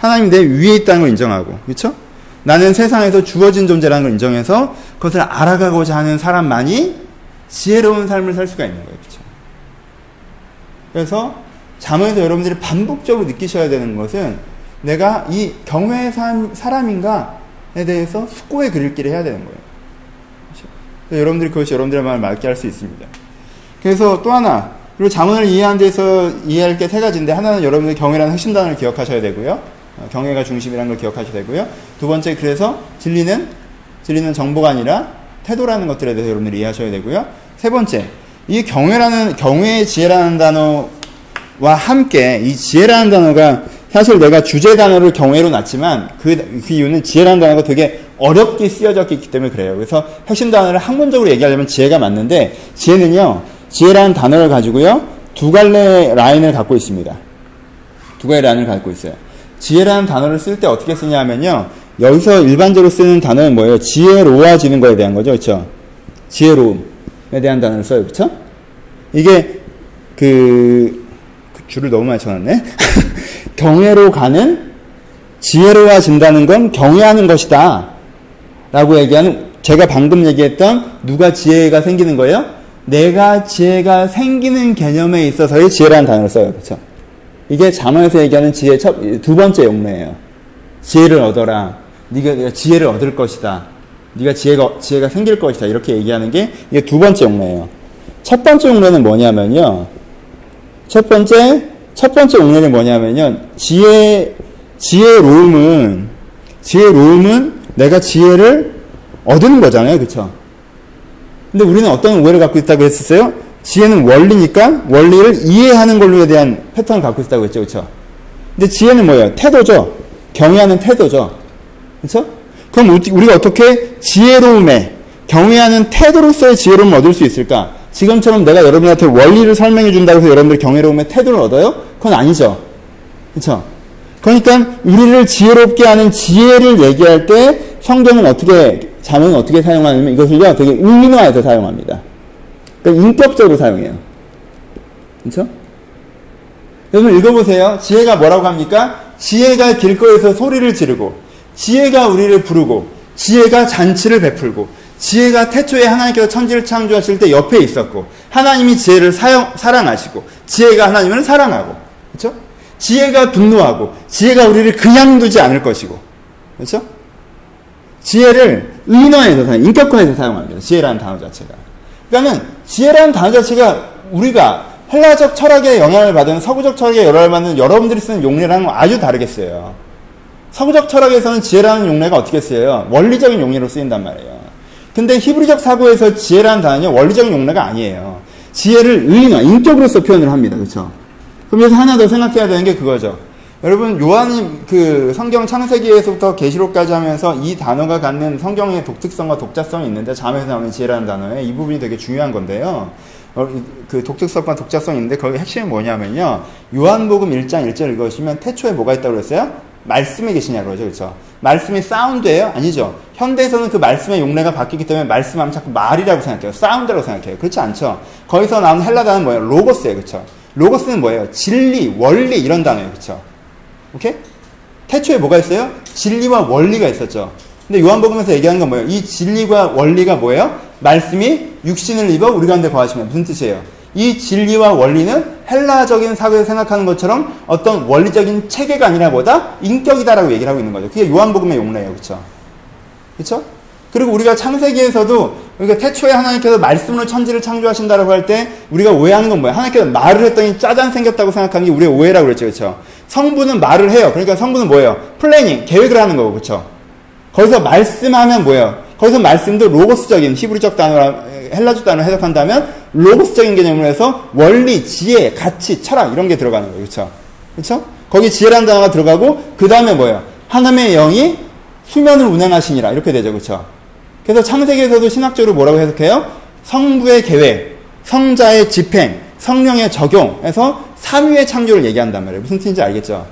하나님 내 위에 있다는 걸 인정하고 그렇죠? 나는 세상에서 주어진 존재라는 걸 인정해서 그것을 알아가고자 하는 사람만이 지혜로운 삶을 살 수가 있는 거예요. 그렇죠? 그래서 잠에서 여러분들이 반복적으로 느끼셔야 되는 것은 내가 이 경외의 사람인가에 대해서 숙고의 그릴길을 해야 되는 거예요. 그렇죠? 여러분들이 그것이 여러분들의 마음을 맑게 할 수 있습니다. 그래서 또 하나 그리고 자문을 이해하는 데서 이해할 게 세 가지인데 하나는 여러분들 경외라는 핵심 단어를 기억하셔야 되고요. 어, 경외가 중심이라는 걸 기억하셔야 되고요. 두 번째 그래서 진리는 진리는 정보가 아니라 태도라는 것들에 대해서 여러분들이 이해하셔야 되고요. 세 번째 이 경외라는 경외의 지혜라는 단어와 함께 이 지혜라는 단어가 사실 내가 주제 단어를 경외로 놨지만 그, 그 이유는 지혜라는 단어가 되게 어렵게 쓰여졌기 때문에 그래요. 그래서 핵심 단어를 학문적으로 얘기하려면 지혜가 맞는데 지혜는요 지혜라는 단어를 가지고요 두 갈래 라인을 갖고 있습니다. 두 갈래 라인을 갖고 있어요. 지혜라는 단어를 쓸 때 어떻게 쓰냐면요. 여기서 일반적으로 쓰는 단어는 뭐예요? 지혜로워지는 거에 대한 거죠. 그렇죠? 지혜로움에 대한 단어를 써요. 그렇죠? 이게 그, 그 줄을 너무 많이 쳐놨네. 경외로 가는 지혜로워진다는 건 경외하는 것이다. 라고 얘기하는 제가 방금 얘기했던 누가 지혜가 생기는 거예요? 내가 지혜가 생기는 개념에 있어서의 지혜라는 단어를 써요. 그렇죠? 이게 잠언에서 얘기하는 지혜 첫, 두 번째 용례예요. 지혜를 얻어라. 네가, 지혜를 얻을 것이다. 네가 지혜가 지혜가 생길 것이다. 이렇게 얘기하는 게 이게 두 번째 용례예요. 첫 번째 용례는 뭐냐면요. 첫 번째 첫 번째 용례는 뭐냐면요. 지혜 지혜로움은 지혜로움은 내가 지혜를 얻는 거잖아요. 그렇죠? 근데 우리는 어떤 오해를 갖고 있다고 했었어요? 지혜는 원리니까 원리를 이해하는 걸로에 대한 패턴을 갖고 있다고 했죠. 그렇죠? 근데 지혜는 뭐예요? 태도죠. 경외하는 태도죠. 그렇죠? 그럼 우리가 어떻게 지혜로움에 경외하는 태도로서의 지혜로움을 얻을 수 있을까? 지금처럼 내가 여러분한테 원리를 설명해 준다고 해서 여러분들 경외로움의 태도를 얻어요? 그건 아니죠. 그렇죠? 그러니까 우리를 지혜롭게 하는 지혜를 얘기할 때 성경은 어떻게 자문은 어떻게 사용하냐면 이것을요 되게 의미화해서 사용합니다. 그러니까 인격적으로 사용해요. 그렇죠? 여러분 읽어보세요. 지혜가 뭐라고 합니까? 지혜가 길거리에서 소리를 지르고 지혜가 우리를 부르고 지혜가 잔치를 베풀고 지혜가 태초에 하나님께서 천지를 창조하실 때 옆에 있었고 하나님이 지혜를 사용, 사랑하시고 지혜가 하나님을 사랑하고? 지혜가 분노하고 지혜가 우리를 그냥 두지 않을 것이고 그렇죠? 지혜를 인화해서 사용, 인격화해서 사용합니다. 지혜라는 단어 자체가. 그러니까는 지혜라는 단어 자체가 우리가 헬라적 철학의 영향을 받은 서구적 철학의 영향을 받는 여러분들이 쓰는 용례랑은 아주 다르겠어요. 서구적 철학에서는 지혜라는 용례가 어떻게 쓰여요? 원리적인 용례로 쓰인단 말이에요. 근데 히브리적 사고에서 지혜라는 단어는 원리적인 용례가 아니에요. 지혜를 의인화, 인격으로서 표현을 합니다. 그렇죠? 그럼 여기서 하나 더 생각해야 되는 게 그거죠. 여러분 요한이 그 성경 창세기에서부터 계시록까지 하면서 이 단어가 갖는 성경의 독특성과 독자성이 있는데 잠에서 나오는 지혜라는 단어에 이 부분이 되게 중요한 건데요. 어, 그 독특성과 독자성이 있는데 거기 핵심이 뭐냐면요. 요한복음 1장 1절 읽으시면 태초에 뭐가 있다고 그랬어요? 말씀이 계시냐고 그러죠. 그렇죠? 말씀이 사운드예요? 아니죠. 현대에서는 그 말씀의 용례가 바뀌기 때문에 말씀하면 자꾸 말이라고 생각해요. 사운드라고 생각해요. 그렇지 않죠. 거기서 나오는 헬라 단어는 뭐예요? 로고스예요. 그렇죠? 로고스는 뭐예요? 진리, 원리 이런 단어예요. 그렇죠? 오케이? 태초에 뭐가 있어요? 진리와 원리가 있었죠. 근데 요한복음에서 얘기하는 건 뭐예요? 이 진리와 원리가 뭐예요? 말씀이 육신을 입어 우리 가운데 거하시면 무슨 뜻이에요? 이 진리와 원리는 헬라적인 사고에서 생각하는 것처럼 어떤 원리적인 체계가 아니라 보다 인격이다라고 얘기를 하고 있는 거죠. 그게 요한복음의 용례예요. 그렇죠? 그렇죠? 그리고 우리가 창세기에서도 그러니까 태초에 하나님께서 말씀으로 천지를 창조하신다라고 할 때 우리가 오해하는 건 뭐야? 하나님께서 말을 했더니 짜잔 생겼다고 생각하는 게 우리의 오해라고 그랬죠. 그렇죠? 성부는 말을 해요. 그러니까 성부는 뭐예요? planning, 계획을 하는 거고. 그렇죠? 거기서 말씀하면 뭐예요? 거기서 말씀도 로고스적인 히브리적 단어라 헬라적 단어 해석한다면 로고스적인 개념으로 해서 원리, 지혜, 가치, 철학 이런 게 들어가는 거예요. 그렇죠? 그렇죠? 거기 지혜라는 단어가 들어가고 그 다음에 뭐예요? 하나님의 영이 수면을 운행하시니라 이렇게 되죠. 그렇죠? 그래서 창세기에서도 신학적으로 뭐라고 해석해요? 성부의 계획, 성자의 집행, 성령의 적용해서 삼위의 창조를 얘기한단 말이에요. 무슨 뜻인지 알겠죠?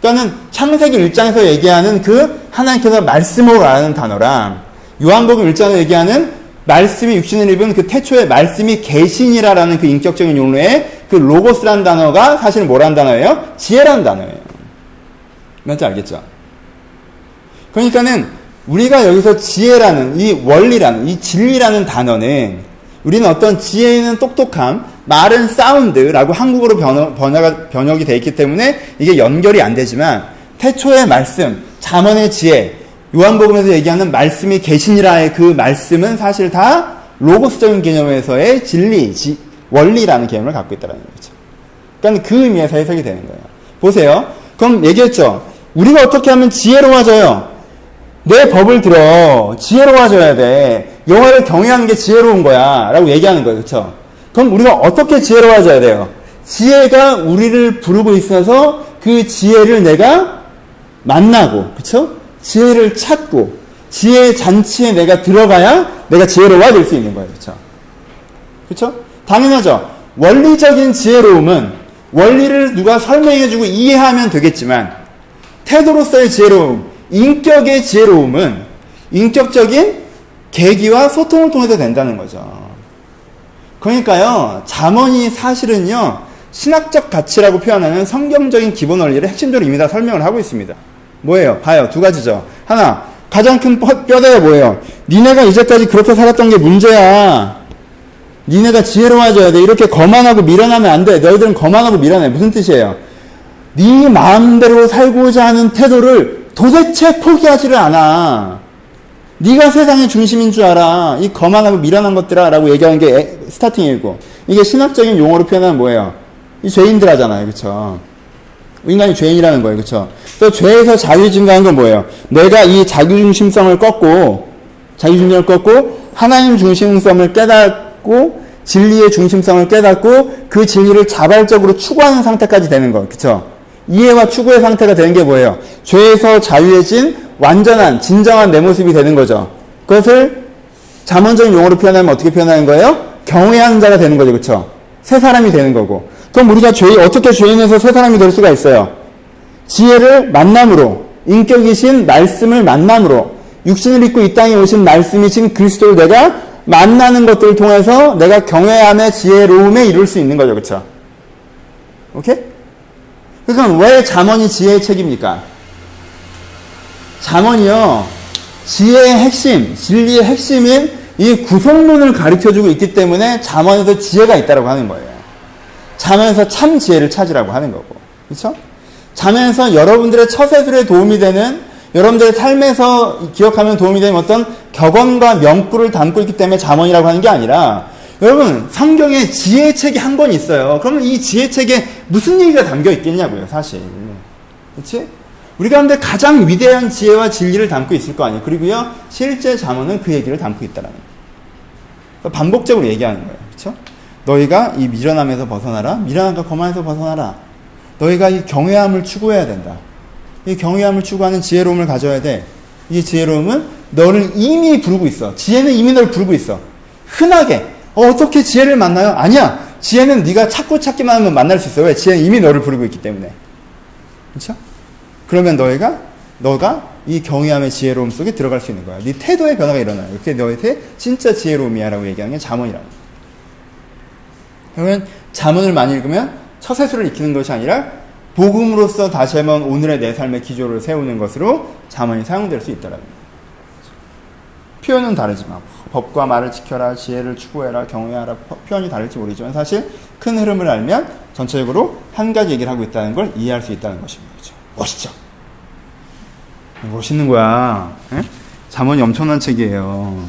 그러니까는 창세기 1장에서 얘기하는 그 하나님께서 말씀으로 라는 단어랑 요한복음 1장에서 얘기하는 말씀이 육신을 입은 그 태초의 말씀이 계신이라라는 그 인격적인 용어의 그 로고스라는 단어가 사실 뭐라는 단어예요? 지혜라는 단어예요. 뭔지 알겠죠? 그러니까는 우리가 여기서 지혜라는 이 원리라는 이 진리라는 단어는 우리는 어떤 지혜는 똑똑함, 말은 사운드라고 한국어로 번역, 번역, 번역이 되어 있기 때문에 이게 연결이 안 되지만 태초의 말씀, 잠언의 지혜, 요한복음에서 얘기하는 말씀이 계신이라의 그 말씀은 사실 다 로고스적인 개념에서의 진리, 지, 원리라는 개념을 갖고 있다는 거죠. 그러니까 그 의미에서 해석이 되는 거예요. 보세요. 그럼 얘기했죠. 우리가 어떻게 하면 지혜로워져요? 내 법을 들어 지혜로워져야 돼. 영화를 경외하는 게 지혜로운 거야. 라고 얘기하는 거예요. 그렇죠? 그럼 우리가 어떻게 지혜로워져야 돼요? 지혜가 우리를 부르고 있어서 그 지혜를 내가 만나고, 그렇죠? 지혜를 찾고 지혜의 잔치에 내가 들어가야 내가 지혜로워질 수 있는 거예요. 그렇죠? 그렇죠? 당연하죠. 원리적인 지혜로움은 원리를 누가 설명해 주고 이해하면 되겠지만 태도로서의 지혜로움, 인격의 지혜로움은 인격적인 계기와 소통을 통해서 된다는 거죠. 그러니까요, 잠언이 사실은요, 신학적 가치라고 표현하는 성경적인 기본 원리를 핵심적으로 이미 다 설명을 하고 있습니다. 뭐예요? 봐요. 두 가지죠. 하나, 가장 큰 뼈대가 뭐예요? 니네가 이제까지 그렇게 살았던 게 문제야. 니네가 지혜로워져야 돼. 이렇게 거만하고 미련하면 안 돼. 너희들은 거만하고 미련해. 무슨 뜻이에요? 네 마음대로 살고자 하는 태도를 도대체 포기하지를 않아. 네가 세상의 중심인 줄 알아. 이 거만하고 미련한 것들아 라고 얘기하는 게 스타팅이고 이게 신학적인 용어로 표현하면 뭐예요? 이 죄인들 하잖아요. 그쵸? 인간이 죄인이라는 거예요. 그렇죠? 그래서 죄에서 자유 증가한 건 뭐예요? 내가 이 자기 중심성을 꺾고 자기 중심성을 꺾고 하나님 중심성을 깨닫고 진리의 중심성을 깨닫고 그 진리를 자발적으로 추구하는 상태까지 되는 거예요. 그렇죠? 이해와 추구의 상태가 되는 게 뭐예요? 죄에서 자유해진 완전한 진정한 내 모습이 되는 거죠. 그것을 자문적인 용어로 표현하면 어떻게 표현하는 거예요? 경외하는 자가 되는 거죠. 그렇죠? 새 사람이 되는 거고. 그럼 우리가 죄, 어떻게 죄인에서 새 사람이 될 수가 있어요? 지혜를 만남으로, 인격이신 말씀을 만남으로, 육신을 입고 이 땅에 오신 말씀이신 그리스도를 내가 만나는 것들을 통해서 내가 경외함의 지혜로움에 이룰 수 있는 거죠. 그렇죠? 오케이? 그러니까 왜 잠언이 지혜의 책입니까? 잠언이요. 지혜의 핵심, 진리의 핵심인 이 구성론을 가르쳐주고 있기 때문에 잠언에서 지혜가 있다고 하는 거예요. 자면서 참 지혜를 찾으라고 하는 거고. 그렇죠? 자면서 여러분들의 처세술에 도움이 되는 여러분들의 삶에서 기억하면 도움이 되는 어떤 격언과 명구를 담고 있기 때문에 잠언이라고 하는 게 아니라 여러분 성경에 지혜책이 한 권 있어요. 그러면 이 지혜책에 무슨 얘기가 담겨 있겠냐고요, 사실. 그렇지? 우리 가운데 가장 위대한 지혜와 진리를 담고 있을 거 아니에요. 그리고요, 실제 잠언은 그 얘기를 담고 있다라는 거예요. 그러니까 반복적으로 얘기하는 거예요. 그렇죠? 너희가 이 미련함에서 벗어나라. 미련함과 거만에서 벗어나라. 너희가 이 경외함을 추구해야 된다. 이 경외함을 추구하는 지혜로움을 가져야 돼. 이 지혜로움은 너를 이미 부르고 있어. 지혜는 이미 너를 부르고 있어. 흔하게 어, 떻게 지혜를 만나요? 아니야. 지혜는 네가 찾고 찾기만 하면 만날 수 있어. 왜? 지혜는 이미 너를 부르고 있기 때문에. 그렇죠? 그러면 너희가 너가 이 경외함의 지혜로움 속에 들어갈 수 있는 거야. 네 태도의 변화가 일어나요. 그게 너희한테 진짜 지혜로움이야라고 얘기하는 게 자문이라는 거야. 그러면 자문을 많이 읽으면 처세술을 익히는 것이 아니라 복음으로서 다시 한번 오늘의 내 삶의 기조를 세우는 것으로 자문이 사용될 수 거예요. 표현은 다르지만 법과 말을 지켜라, 지혜를 추구해라, 경외하라 표현이 다를지 모르지만 사실 큰 흐름을 알면 전체적으로 한 가지 얘기를 하고 있다는 걸 이해할 수 있다는 것입니다. 그렇죠? 멋있죠? 멋있는 거야. 에? 자문이 엄청난 책이에요.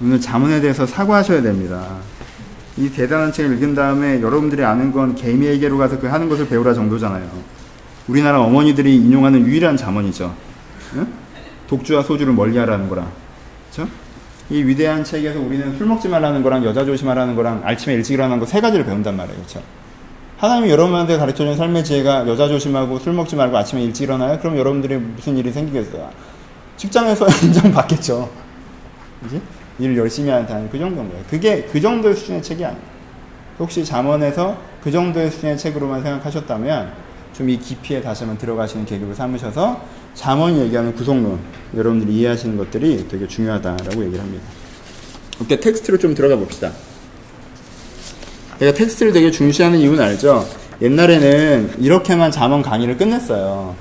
오늘 자문에 대해서 사과하셔야 됩니다. 이 대단한 책을 읽은 다음에 여러분들이 아는 건 개미에게로 가서 그 하는 것을 배우라 정도잖아요. 우리나라 어머니들이 인용하는 유일한 자문이죠. 응? 독주와 소주를 멀리 하라는 거라. 그렇죠? 이 위대한 책에서 우리는 술 먹지 말라는 거랑 여자 조심하라는 거랑 아침에 일찍 일어나는 거 세 가지를 배운단 말이에요. 그렇죠? 하나님이 여러분한테 가르쳐준 삶의 지혜가 여자 조심하고 술 먹지 말고 아침에 일찍 일어나요? 그럼 여러분들이 무슨 일이 생기겠어요? 직장에서 인정받겠죠. 그지? 일을 열심히 하는 다는 그 정도인 거예요. 그게 그 정도의 수준의 책이 아니에요. 혹시 잠원에서 그 정도의 수준의 책으로만 생각하셨다면 좀 이 깊이에 다시 한번 들어가시는 계급을 삼으셔서 잠언이 얘기하는 구속론 여러분들이 이해하시는 것들이 되게 중요하다라고 얘기를 합니다. 이렇게 텍스트로 좀 들어가 봅시다. 제가 텍스트를 되게 중시하는 이유는 알죠? 옛날에는 이렇게만 잠언 강의를 끝냈어요.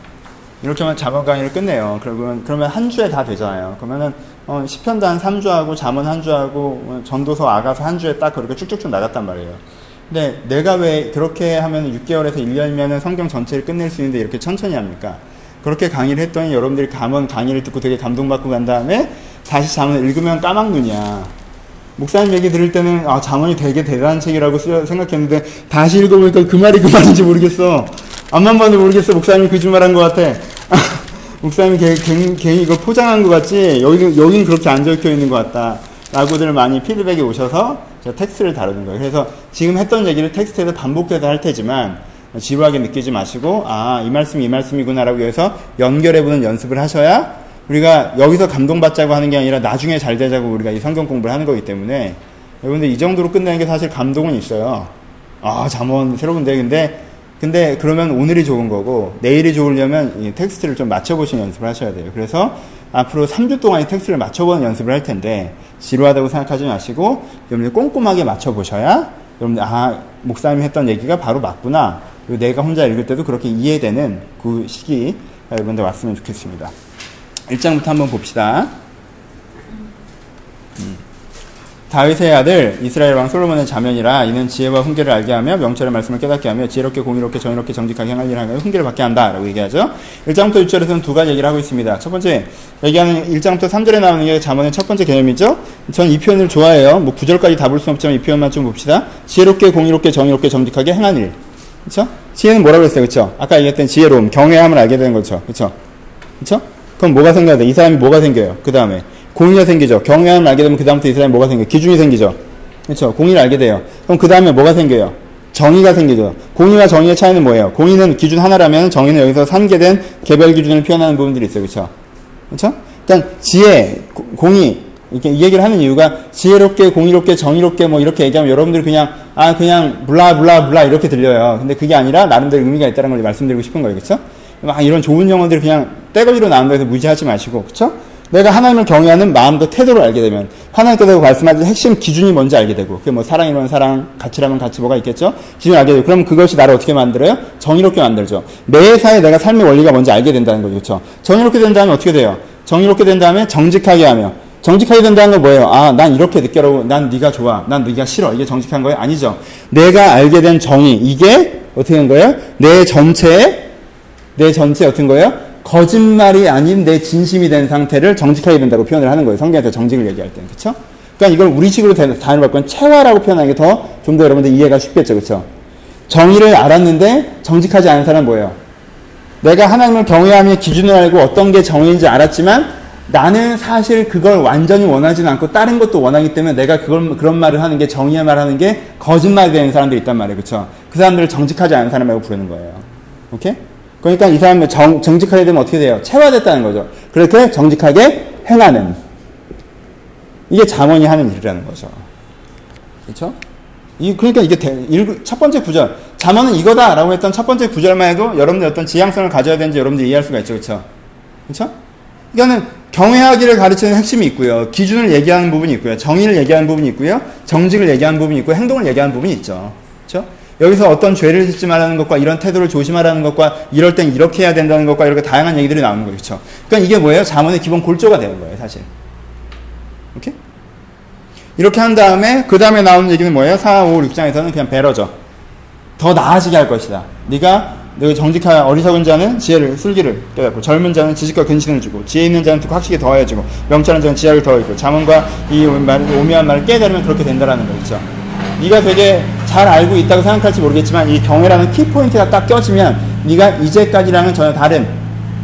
이렇게만 잠언 강의를 끝내요. 그러면, 그러면 한 주에 다 되잖아요. 그러면은, 어, 시편도 한 3주하고, 잠언 한 주하고, 어, 전도서 아가서 한 주에 딱 그렇게 쭉쭉쭉 나갔단 말이에요. 근데 내가 왜 그렇게 하면 6개월에서 1년이면 성경 전체를 끝낼 수 있는데 이렇게 천천히 합니까? 그렇게 강의를 했더니 여러분들이 잠언 강의를 듣고 되게 감동받고 간 다음에 다시 잠언을 읽으면 까막눈이야. 목사님 얘기 들을 때는 아 잠언이 되게 대단한 책이라고 생각했는데 다시 읽어보니까 그 말이 그 말인지 모르겠어. 암만 봐도 모르겠어. 목사님이 거짓말한 것 같아. 목사님이 괜히, 괜히 이거 포장한 것 같지? 여기, 여긴 그렇게 안 적혀 있는 것 같다. 라고들 많이 피드백이 오셔서 제가 텍스트를 다루는 거예요. 그래서 지금 했던 얘기를 텍스트에서 반복해서 할 테지만 지루하게 느끼지 마시고 아 이 말씀이 이 말씀이구나라고 해서 연결해보는 연습을 하셔야 우리가 여기서 감동받자고 하는 게 아니라 나중에 잘 되자고 우리가 이 성경 공부를 하는 거기 때문에 여러분들 이 정도로 끝내는 게 사실 감동은 있어요. 아 잠언 새로운데 근데 근데 그러면 오늘이 좋은 거고 내일이 좋으려면 이 텍스트를 좀 맞춰보시는 연습을 하셔야 돼요. 그래서 앞으로 3주 동안 이 텍스트를 맞춰보는 연습을 할 텐데 지루하다고 생각하지 마시고 여러분들 꼼꼼하게 맞춰보셔야 여러분들 아 목사님이 했던 얘기가 바로 맞구나. 내가 혼자 읽을 때도 그렇게 이해되는 그 시기 여러분들 왔으면 좋겠습니다. 1장부터 한번 봅시다. 음. 다윗의 아들 이스라엘 왕 솔로몬의 자면이라 이는 지혜와 훈계를 알게 하며 명철의 말씀을 깨닫게 하며 지혜롭게 공의롭게 정의롭게 정직하게 행할 일을 하며 훈계를 받게 한다라고 얘기하죠. 1장부터 6절에서는 두 가지 얘기를 하고 있습니다. 첫 번째 얘기하는 1장부터 3절에 나오는 게 자문의 첫 번째 개념이죠. 전 이 표현을 좋아해요. 뭐 9절까지 다 볼 수는 없지만 이 표현만 좀 봅시다. 지혜롭게 공의롭게 정의롭게 정직하게 행한 일. 그렇죠? 지혜는 뭐라고 했어요? 그렇죠? 아까 얘기했던 지혜로움, 경외함을 알게 되는 거죠. 그렇죠? 그렇죠? 그럼 뭐가 생겨야 돼? 이 사람이 뭐가 생겨요? 그 다음에 공의가 생기죠. 경외함을 알게 되면 그 다음부터 이 사람이 뭐가 생겨요? 기준이 생기죠. 그렇죠? 공의를 알게 돼요. 그럼 그 다음에 뭐가 생겨요? 정의가 생기죠. 공의와 정의의 차이는 뭐예요? 공의는 기준 하나라면 정의는 여기서 산계된 개별 기준을 표현하는 부분들이 있어요. 그렇죠? 그렇죠? 그러니까 지혜, 공의 이렇게 이 얘기를 하는 이유가 지혜롭게, 공의롭게, 정의롭게 뭐 이렇게 얘기하면 여러분들 그냥 아 그냥 블라 블라 블라 이렇게 들려요. 근데 그게 아니라 나름대로 의미가 있다는 걸 말씀드리고 싶은 거예요. 그렇죠? 막 이런 좋은 영어들이 그냥 떼거지로 나온 거에서 무시하지 마시고 그렇죠? 내가 하나님을 경외하는 마음도 태도를 알게 되면 하나님께서 말씀하신 핵심 기준이 뭔지 알게 되고 그게 뭐 사랑이면 사랑, 가치라면 가치 뭐가 있겠죠? 기준을 알게 되고 그럼 그것이 나를 어떻게 만들어요? 정의롭게 만들죠. 매사에 내가 삶의 원리가 뭔지 알게 된다는 거죠. 그렇죠? 정의롭게 된 다음에 어떻게 돼요? 정의롭게 된 다음에 정직하게 하며 정직하게 된다는 건 뭐예요? 아, 난 이렇게 느껴라고, 난 네가 좋아, 난 네가 싫어. 이게 정직한 거예요? 아니죠. 내가 알게 된 정의, 이게 어떻게 된 거예요? 내 전체에, 내 전체에 어떤 거예요? 거짓말이 아닌 내 진심이 된 상태를 정직하게 된다고 표현을 하는 거예요. 성경에서 정직을 얘기할 때는. 그쵸? 그러니까 이걸 우리식으로 단어로 바꾸면 체화라고 표현하는 게 더 좀 더 여러분들 이해가 쉽겠죠, 그렇죠? 정의를 알았는데 정직하지 않은 사람은 뭐예요? 내가 하나님을 경외하며 기준을 알고 어떤 게 정의인지 알았지만 나는 사실 그걸 완전히 원하지는 않고 다른 것도 원하기 때문에 내가 그걸 그런 말을 하는 게 정의의 말 하는 게 거짓말이 되는 사람들이 있단 말이에요. 그렇죠? 그 사람들을 정직하지 않은 사람이라고 부르는 거예요. 오케이? 그러니까 이 사람은 정, 정직하게 되면 어떻게 돼요? 체화됐다는 거죠. 그렇게 정직하게 행하는 이게 잠언이 하는 일이라는 거죠. 그렇죠? 이 그러니까 이게 대, 일, 첫 번째 구절 잠언은 이거다라고 했던 첫 번째 구절만 해도 여러분들 어떤 지향성을 가져야 되는지 여러분들 이해할 수가 있죠, 그렇죠? 그렇죠? 그러니까는 경외하기를 가르치는 핵심이 있고요, 기준을 얘기하는 부분이 있고요, 정의를 얘기하는 부분이 있고요, 정직을 얘기하는 부분이 있고 행동을 얘기하는 부분이 있죠, 그렇죠? 여기서 어떤 죄를 짓지 말라는 것과 이런 태도를 조심하라는 것과 이럴 땐 이렇게 해야 된다는 것과 이렇게 다양한 얘기들이 나오는 거죠, 그렇죠? 그러니까 이게 뭐예요? 잠언의 기본 골조가 되는 거예요, 사실. 오케이? 이렇게 한 다음에 그 다음에 나오는 얘기는 뭐예요? 4, 5, 6장에서는 그냥 배러죠. 더 나아지게 할 것이다. 네가 너 정직한 어리석은 자는 지혜를 슬기를 깨닫고 젊은 자는 지식과 근신을 주고 지혜 있는 자는 듣고 확실히 더해지고 명철한 자는 지혜를 더해주고 자문과 이 오묘한 말을 깨달으면 그렇게 된다라는 거죠. 네가 되게 잘 알고 있다고 생각할지 모르겠지만 이 경외라는 키포인트가 딱 껴지면 네가 이제까지랑은 전혀 다른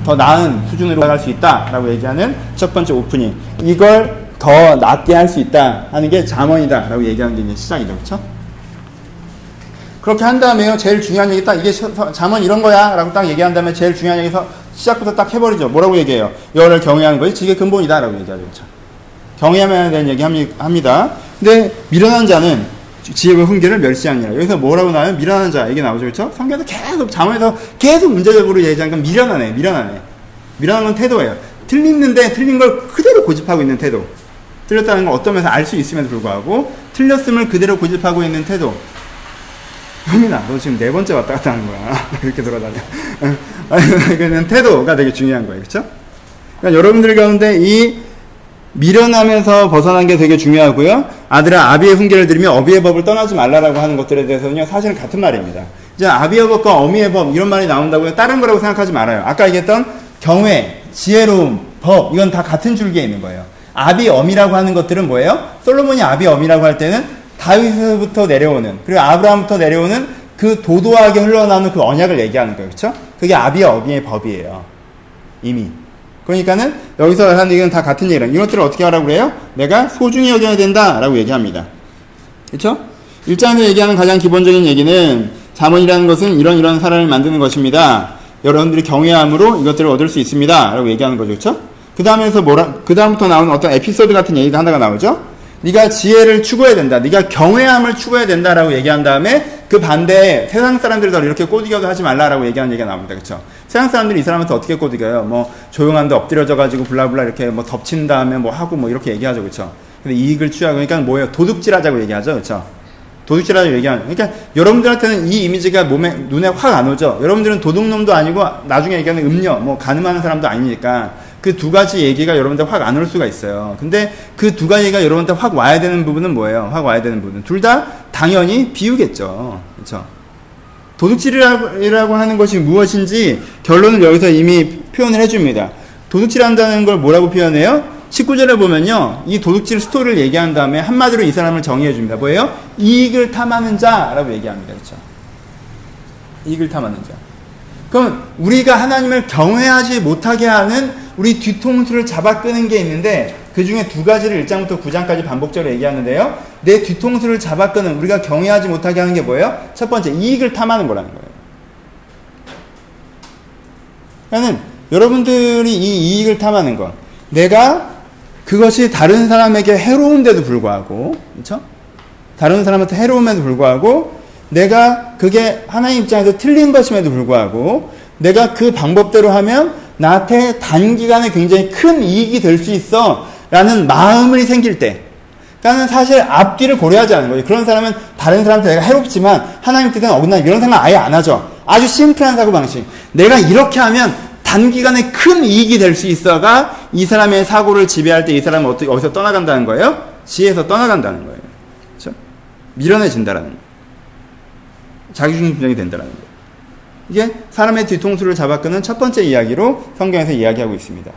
더 나은 수준으로 나갈 수 있다라고 얘기하는 첫 번째 오프닝. 이걸 더 낫게 할 수 있다 하는 게 잠언이다라고 얘기하는 게 이제 시작이죠. 그렇죠? 그렇게 한 다음에요. 제일 중요한 얘기 딱 이게 잠언 이런 거야라고 딱 얘기한 다음에 제일 중요한 얘기서 시작부터 딱 해버리죠. 뭐라고 얘기해요? 여를 경외하는 것이 지게 근본이다라고 얘기하죠. 그렇죠? 경외하면 되는 얘기 합니다. 근데 미련한 자는 지혜와 훈계를 멸시하니라. 여기서 뭐라고 나와요? 미련한 자 이게 나오죠. 그렇죠? 성경에서 계속 잠언에서 계속 문제적으로 얘기하는 건 미련하네. 미련하네. 미련한 건 태도예요. 틀리는데 틀린 걸 그대로 고집하고 있는 태도. 틀렸다는 걸 어떤 면에서 알 수 있음에도 불구하고 틀렸음을 그대로 고집하고 있는 태도. 형민아, 너 지금 네 번째 왔다 갔다 하는 거야. 이렇게 돌아다녀. 그는 태도가 되게 중요한 거예요. 그렇죠? 그러니까 여러분들 가운데 이 미련함에서 벗어난 게 되게 중요하고요. 아들아 아비의 훈계를 들으며 어비의 법을 떠나지 말라라고 하는 것들에 대해서는요. 사실은 같은 말입니다. 이제 아비의 법과 어미의 법 이런 말이 나온다고 다른 거라고 생각하지 말아요. 아까 얘기했던 경외, 지혜로움, 법 이건 다 같은 줄기에 있는 거예요. 아비 어미라고 하는 것들은 뭐예요? 솔로몬이 아비 어미라고 할 때는 다윗에서부터 내려오는 그리고 아브라함부터 내려오는 그 도도하게 흘러나오는 그 언약을 얘기하는 거예요. 그렇죠? 그게 아비 어미의 법이에요. 이미. 그러니까는 여기서 하는 얘기는 다 같은 얘기라. 이것들을 어떻게 하라고 그래요? 내가 소중히 여겨야 된다라고 얘기합니다. 그렇죠? 1장에서 얘기하는 가장 기본적인 얘기는 자문이라는 것은 이런 이런 사람을 만드는 것입니다. 여러분들이 경외함으로 이것들을 얻을 수 있습니다. 라고 얘기하는 거죠. 그렇죠? 그 다음에서 뭐라, 그 다음부터 나오는 어떤 에피소드 같은 얘기가 하나가 나오죠? 네가 지혜를 추구해야 된다. 네가 경외함을 추구해야 된다라고 얘기한 다음에 그 반대에 세상 사람들도 이렇게 꼬드겨도 하지 말라라고 얘기하는 얘기가 나옵니다. 그렇죠? 세상 사람들이 이 사람한테 어떻게 꼬드겨요? 뭐 조용한데 엎드려져 가지고 블라블라 이렇게 뭐 덮친 다음에 뭐 하고 뭐 이렇게 얘기하죠. 그렇죠? 근데 이익을 취하고 그러니까 뭐예요? 도둑질하자고 얘기하죠. 그렇죠? 도둑질하자고 얘기하는. 그러니까 여러분들한테는 이 이미지가 몸에 눈에 확 안 오죠. 여러분들은 도둑놈도 아니고 나중에 얘기하는 음녀, 뭐 가늠하는 사람도 아니니까 그 두 가지 얘기가 여러분들 확안 올 수가 있어요. 근데 그 두 가지가 여러분들 확 와야 되는 부분은 뭐예요? 확 와야 되는 부분. 둘 다 당연히 비우겠죠. 그렇죠? 도둑질이라고 하는 것이 무엇인지 결론을 여기서 이미 표현을 해줍니다. 도둑질한다는 걸 뭐라고 표현해요? 19절에 보면요. 이 도둑질 스토리를 얘기한 다음에 한마디로 이 사람을 정의해 줍니다. 뭐예요? 이익을 탐하는 자라고 얘기합니다. 그렇죠? 이익을 탐하는 자. 그럼 우리가 하나님을 경외하지 못하게 하는 우리 뒤통수를 잡아 끄는 게 있는데 그 중에 두 가지를 1장부터 9장까지 반복적으로 얘기하는데요. 내 뒤통수를 잡아 끄는 우리가 경외하지 못하게 하는 게 뭐예요? 첫 번째 이익을 탐하는 거라는 거예요. 그러니까 여러분들이 이 이익을 탐하는 것 내가 그것이 다른 사람에게 해로운데도 불구하고 그렇죠? 다른 사람한테 해로움에도 불구하고 내가 그게 하나님 입장에서 틀린 것임에도 불구하고 내가 그 방법대로 하면 나한테 단기간에 굉장히 큰 이익이 될 수 있어 라는 마음이 생길 때 그러니까 사실 앞뒤를 고려하지 않는 거예요. 그런 사람은 다른 사람한테 내가 해롭지만 하나님 뜻은 어긋나 이런 생각 아예 안 하죠. 아주 심플한 사고방식. 내가 이렇게 하면 단기간에 큰 이익이 될 수 있어가 이 사람의 사고를 지배할 때 이 사람은 어떻게 어디서 떠나간다는 거예요? 지혜에서 떠나간다는 거예요. 그렇죠? 밀어내진다라는 거예요. 자기중심적이 된다는 거예요. 이게 사람의 뒤통수를 잡아끄는 첫 번째 이야기로 성경에서 이야기하고 있습니다.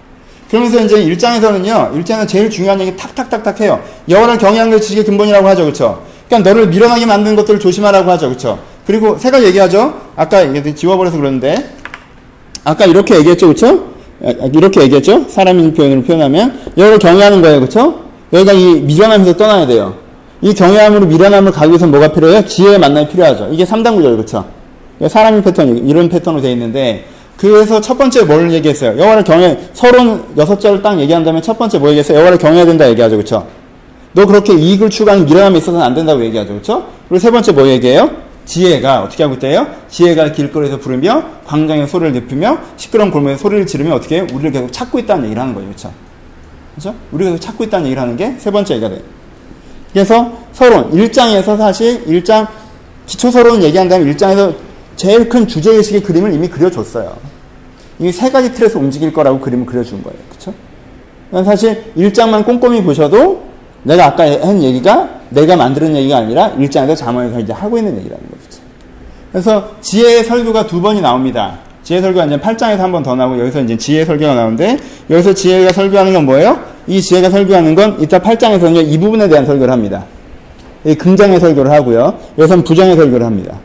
그러면서 이제 1장에서는요, 1장에서 제일 중요한 얘기 탁탁탁탁 해요. 여호와를 경외하는 게 지식의 근본이라고 하죠. 그쵸? 그러니까 너를 밀어나게 만드는 것들을 조심하라고 하죠. 그쵸? 그리고 세 가지 얘기하죠? 아까 지워버려서 그러는데, 아까 이렇게 얘기했죠. 그쵸? 이렇게 얘기했죠? 사람인 표현으로 표현하면. 여호와를 경외하는 거예요. 그쵸? 여기가 이 미련함에서 떠나야 돼요. 이 경외함으로 미련함을 가기 위해서 뭐가 필요해요? 지혜의 만남이 필요하죠. 이게 3단 구조예요. 그쵸? 사람의 패턴, 이런 패턴으로 되어 있는데, 그래서 첫 번째 뭘 얘기했어요? 여호와를 경외, 서론 여섯 절을 딱 얘기한 다음에 첫 번째 뭐 얘기했어요? 여호와를 경외해야 된다 얘기하죠. 그쵸? 너 그렇게 이익을 추구하는 미련함이 있어서는 안 된다고 얘기하죠. 그쵸? 그리고 세 번째 뭐 얘기해요? 지혜가 어떻게 하고 있대요? 지혜가 길거리에서 부르며 광장에 소리를 냅히며 시끄러운 골목에 소리를 지르며 어떻게 해요? 우리를 계속 찾고 있다는 얘기를 하는 거예요. 그쵸? 그쵸? 우리가 계속 찾고 있다는 얘기를 하는 게 세 번째 얘기가 돼요. 그래서 서론 1장에서 사실 1장 기초 서론 얘기한 다음에 1장에서 제일 큰 주제의식의 그림을 이미 그려줬어요. 이 세 가지 틀에서 움직일 거라고 그림을 그려준 거예요. 그쵸? 사실 1장만 꼼꼼히 보셔도 내가 아까 한 얘기가 내가 만드는 얘기가 아니라 1장에서 자문에서 이제 하고 있는 얘기라는 거죠. 그래서 지혜의 설교가 두 번이 나옵니다. 지혜 설교가 이제 8장에서 한 번 더 나오고 여기서 이제 지혜 설교가 나오는데 여기서 지혜가 설교하는 건 뭐예요? 이 지혜가 설교하는 건 이따 8장에서는 이 부분에 대한 설교를 합니다. 긍정의 설교를 하고요. 여기서는 부정의 설교를 합니다.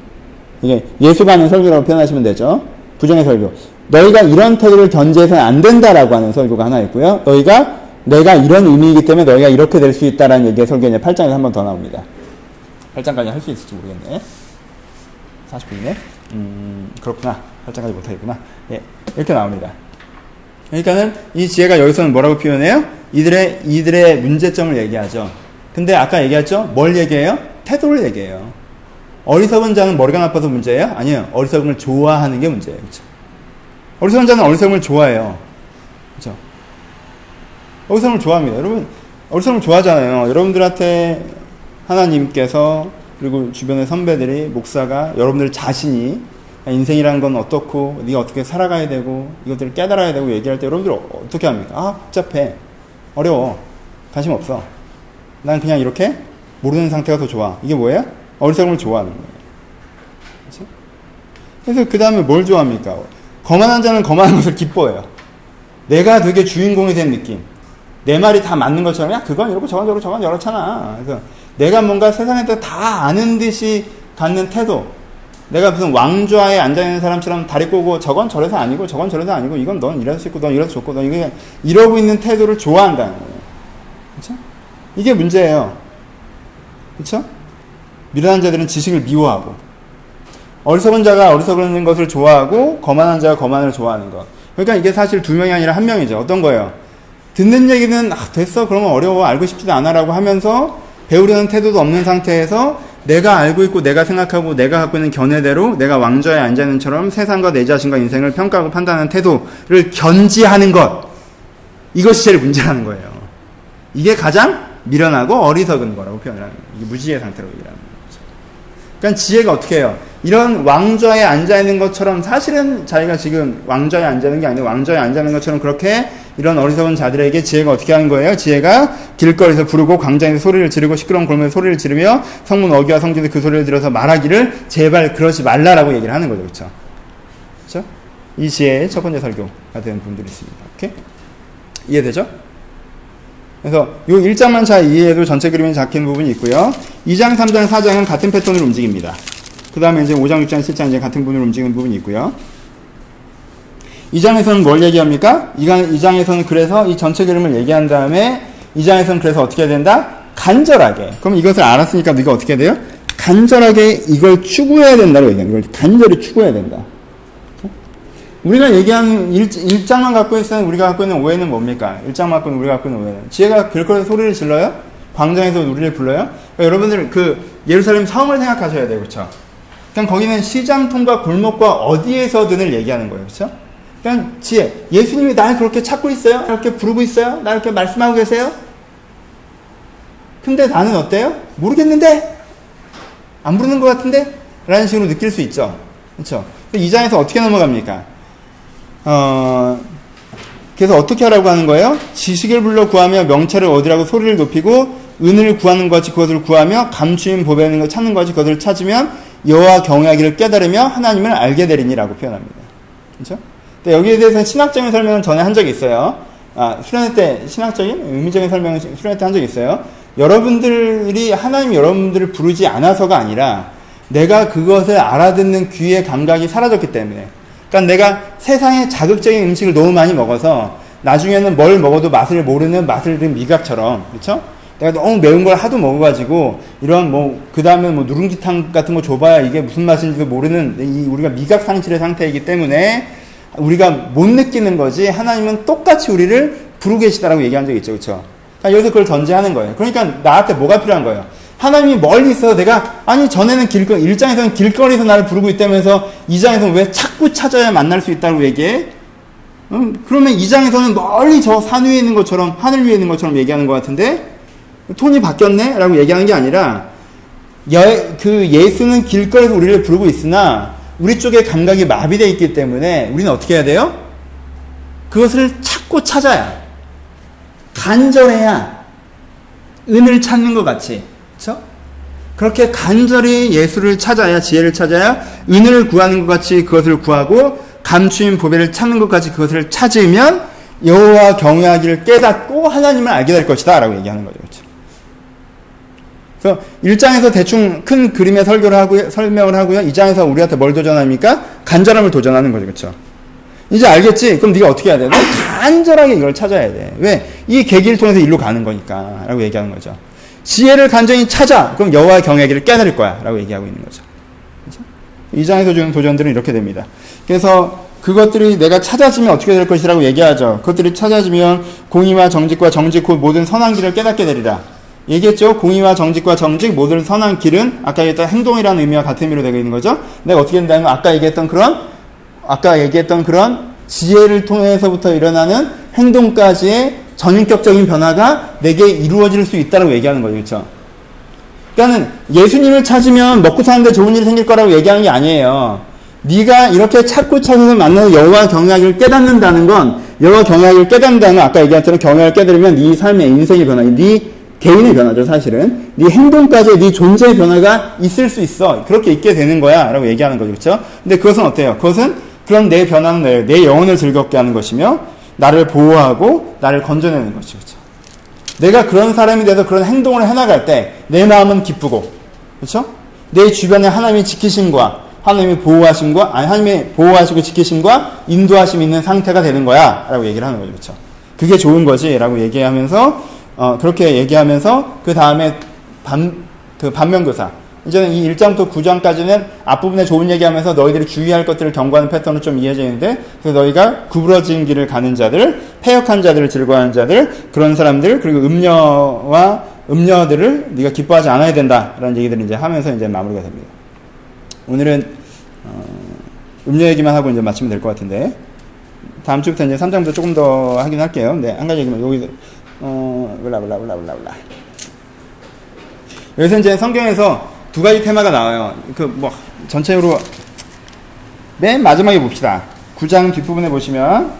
이게 예수관의 설교라고 표현하시면 되죠. 부정의 설교. 너희가 이런 태도를 견제해서는 안 된다라고 하는 설교가 하나 있고요. 너희가 내가 이런 의미이기 때문에 너희가 이렇게 될 수 있다라는 얘기의 설교 이제 8장에서 한 번 더 나옵니다. 8장까지 할 수 있을지 모르겠네. 40분이네. 음, 그렇구나. 8장까지 못하겠구나. 예, 이렇게 나옵니다. 그러니까는 이 지혜가 여기서는 뭐라고 표현해요? 이들의, 이들의 문제점을 얘기하죠. 근데 아까 얘기했죠? 뭘 얘기해요? 태도를 얘기해요. 어리석은 자는 머리가 나빠서 문제예요? 아니에요. 어리석음을 좋아하는 게 문제예요. 그렇죠? 어리석은 자는 어리석음을 좋아해요. 그렇죠? 어리석음을 좋아합니다. 여러분, 어리석음을 좋아하잖아요. 여러분들한테 하나님께서 그리고 주변의 선배들이 목사가 여러분들 자신이 인생이란 건 어떻고 네가 어떻게 살아가야 되고 이것들을 깨달아야 되고 얘기할 때 여러분들 어떻게 합니까? 아 복잡해 어려워 관심 없어 난 그냥 이렇게 모르는 상태가 더 좋아 이게 뭐예요? 어리석음을 좋아하는 거예요. 그렇죠? 그래서 그 다음에 뭘 좋아합니까? 거만한 자는 거만한 것을 기뻐해요. 내가 되게 주인공이 된 느낌. 내 말이 다 맞는 것처럼, 야, 그건 이렇고 저건 저렇고 저건 저렇잖아. 그래서 내가 뭔가 세상에서 다 아는 듯이 갖는 태도. 내가 무슨 왕좌에 앉아있는 사람처럼 다리 꼬고 저건 저래서 아니고 저건 저래서 아니고 이건 넌 이래서 싶고 넌 이래서 좋고 넌 이게 이러고 있는 태도를 좋아한다는 거예요. 그렇죠? 이게 문제예요. 그렇죠? 미련한 자들은 지식을 미워하고 어리석은 자가 어리석은 것을 좋아하고 거만한 자가 거만을 좋아하는 것. 그러니까 이게 사실 두 명이 아니라 한 명이죠. 어떤 거예요? 듣는 얘기는 아, 됐어 그러면 어려워 알고 싶지도 않아라고 하면서 배우려는 태도도 없는 상태에서 내가 알고 있고 내가 생각하고 내가 갖고 있는 견해대로 내가 왕좌에 앉아 있는 처럼 세상과 내 자신과 인생을 평가하고 판단하는 태도를 견지하는 것 이것이 제일 문제라는 거예요. 이게 가장 미련하고 어리석은 거라고 표현을 하는 거예요. 이게 무지의 상태로 얘기하는 거예요. 그러니까 지혜가 어떻게 해요? 이런 왕좌에 앉아 있는 것처럼 사실은 자기가 지금 왕좌에 앉아 있는 게 아니고 왕좌에 앉아 있는 것처럼 그렇게 이런 어리석은 자들에게 지혜가 어떻게 하는 거예요? 지혜가 길거리에서 부르고 광장에서 소리를 지르고 시끄러운 골목에서 소리를 지르며 성문 어기와 성진에 그 소리를 들어서 말하기를 제발 그러지 말라라고 얘기를 하는 거죠. 그렇죠? 그렇죠? 이 지혜의 첫 번째 설교가 되는 분들이 있습니다. 오케이? 이해되죠? 그래서 요 1장만 잘 이해해도 전체 그림이 잡힌 부분이 있고요. 2장, 3장, 4장은 같은 패턴으로 움직입니다. 그 다음에 이제 5장, 6장, 7장 이제 같은 부분으로 움직이는 부분이 있고요. 2장에서는 뭘 얘기합니까? 2장, 에서는 그래서 이 전체 그림을 얘기한 다음에 2장에서는 그래서 어떻게 해야 된다? 간절하게. 그럼 이것을 알았으니까 네가 어떻게 해야 돼요? 간절하게 이걸 추구해야 된다고 얘기하는 이걸 간절히 추구해야 된다. 우리가 얘기한 일, 일장만 갖고 있으면 우리가 갖고 있는 오해는 뭡니까? 일장만 갖고 있는 우리가 갖고 있는 오해는. 지혜가 길거리에서 소리를 질러요? 광장에서 우리를 불러요? 그러니까 여러분들 그 예루살렘 성을 생각하셔야 돼요. 그렇죠? 그냥 거기는 시장 통과 골목과 어디에서든을 얘기하는 거예요. 그렇죠? 그냥 지혜. 예수님이 날 그렇게 찾고 있어요? 이렇게 부르고 있어요? 날 이렇게 말씀하고 계세요? 근데 나는 어때요? 모르겠는데? 안 부르는 것 같은데? 라는 식으로 느낄 수 있죠. 그렇죠? 이 장에서 어떻게 넘어갑니까? 어, 그래서 어떻게 하라고 하는 거예요? 지식을 불러 구하며 명찰을 얻으라고 소리를 높이고 은을 구하는 것이 그것을 구하며 감추인 보배는 것 찾는 것이 그것을 찾으면 여호와 경외하기를 깨달으며 하나님을 알게 되리니라고 표현합니다. 그렇죠? 여기에 대해서 신학적인 설명을 전에 한 적이 있어요. 아, 수련회 때 신학적인 의미적인 설명을 수련회 때 한 적이 있어요. 여러분들이 하나님 여러분들을 부르지 않아서가 아니라 내가 그것을 알아듣는 귀의 감각이 사라졌기 때문에. 그러니까 내가 세상의 자극적인 음식을 너무 많이 먹어서 나중에는 뭘 먹어도 맛을 모르는 맛을 든 미각처럼, 그렇죠? 내가 너무 매운 걸 하도 먹어가지고 이런 뭐 그 다음에 뭐 누룽지탕 같은 거 줘봐야 이게 무슨 맛인지도 모르는 이 우리가 미각 상실의 상태이기 때문에 우리가 못 느끼는 거지 하나님은 똑같이 우리를 부르고 계시다라고 얘기한 적 있죠, 그렇죠? 그러니까 여기서 그걸 전제하는 거예요. 그러니까 나한테 뭐가 필요한 거예요? 하나님이 멀리 있어서 내가 아니 전에는 길거 일장에서는 길거리에서 나를 부르고 있다면서 이장에서는 왜 자꾸 찾아야 만날 수 있다고 얘기해? 음, 그러면 이장에서는 멀리 저 산 위에 있는 것처럼 하늘 위에 있는 것처럼 얘기하는 것 같은데 톤이 바뀌었네? 라고 얘기하는 게 아니라 여, 그 예수는 길거리에서 우리를 부르고 있으나 우리 쪽에 감각이 마비되어 있기 때문에 우리는 어떻게 해야 돼요? 그것을 찾고 찾아야 간절해야 은을 찾는 것 같이 그렇죠? 그렇게 간절히 예수를 찾아야 지혜를 찾아야 은을 구하는 것 같이 그것을 구하고 감추인 보배를 찾는 것 같이 그것을 찾으면 여호와 경외하기를 깨닫고 하나님을 알게 될 것이다라고 얘기하는 거죠. 그렇죠? 그래서 1장에서 대충 큰 그림의 설교를 하고 설명을 하고요. 2장에서 우리한테 뭘 도전합니까? 간절함을 도전하는 거죠. 그렇죠? 이제 알겠지? 그럼 네가 어떻게 해야 돼? 너 간절하게 이걸 찾아야 돼. 왜? 이 계기를 통해서 일로 가는 거니까. 라고 얘기하는 거죠. 지혜를 간절히 찾아. 그럼 여호와의 경외기를 깨달을 거야. 라고 얘기하고 있는 거죠. 그렇죠? 2장에서 주는 도전들은 이렇게 됩니다. 그래서 그것들이 내가 찾아지면 어떻게 될 것이라고 얘기하죠. 그것들이 찾아지면 공의와 정직과 정직 곧 모든 선한 길을 깨닫게 되리라. 얘기했죠. 공의와 정직과 정직 모든 선한 길은 아까 얘기했던 행동이라는 의미와 같은 의미로 되고 있는 거죠. 내가 어떻게 된다면 아까 얘기했던 그런 아까 얘기했던 그런 지혜를 통해서부터 일어나는 행동까지의 전인격적인 변화가 내게 이루어질 수 있다고 얘기하는 거죠. 그렇죠? 그러니까는 예수님을 찾으면 먹고 사는데 좋은 일이 생길 거라고 얘기하는 게 아니에요. 네가 이렇게 찾고 찾아서 만나는 여호와 경외하기를 깨닫는다는 건 여호와 경외하기를 깨닫는다는 건 아까 얘기한 것처럼 경외를 깨달으면 네 삶의 인생의 변화, 네 개인의 변화죠, 사실은. 네 행동까지 네 존재의 변화가 있을 수 있어. 그렇게 있게 되는 거야. 라고 얘기하는 거죠. 그렇죠? 근데 그것은 어때요? 그것은 그럼 내 변화는 내, 내 영혼을 즐겁게 하는 것이며 나를 보호하고 나를 건져내는 것이죠. 그렇죠? 내가 그런 사람이 돼서 그런 행동을 해나갈 때 내 마음은 기쁘고 그렇죠? 내 주변에 하나님이 지키심과 하나님이 보호하심과 아니 하나님이 보호하시고 지키심과 인도하심 있는 상태가 되는 거야라고 얘기를 하는 거죠. 그렇죠? 그게 좋은 거지라고 얘기하면서 어, 그렇게 얘기하면서 그 다음에 반, 그 반면교사 이제는 이 1장부터 9장까지는 앞부분에 좋은 얘기하면서 너희들이 주의할 것들을 경고하는 패턴은 좀 이해져 있는데 그래서 너희가 구부러진 길을 가는 자들, 폐역한 자들을 즐거워하는 자들, 그런 사람들 그리고 음녀와 음녀들을 네가 기뻐하지 않아야 된다라는 얘기들을 이제 하면서 이제 마무리가 됩니다. 오늘은 어, 음료 얘기만 하고 이제 마치면 될 것 같은데 다음 주부터 이제 3장부터 조금 더 하긴 할게요. 네, 한 가지 얘기만 여기 어, 블라 블라 블라 블라 블라. 여기서 이제 성경에서 두 가지 테마가 나와요. 그 뭐 전체로 맨 마지막에 봅시다. 9장 뒷부분에 보시면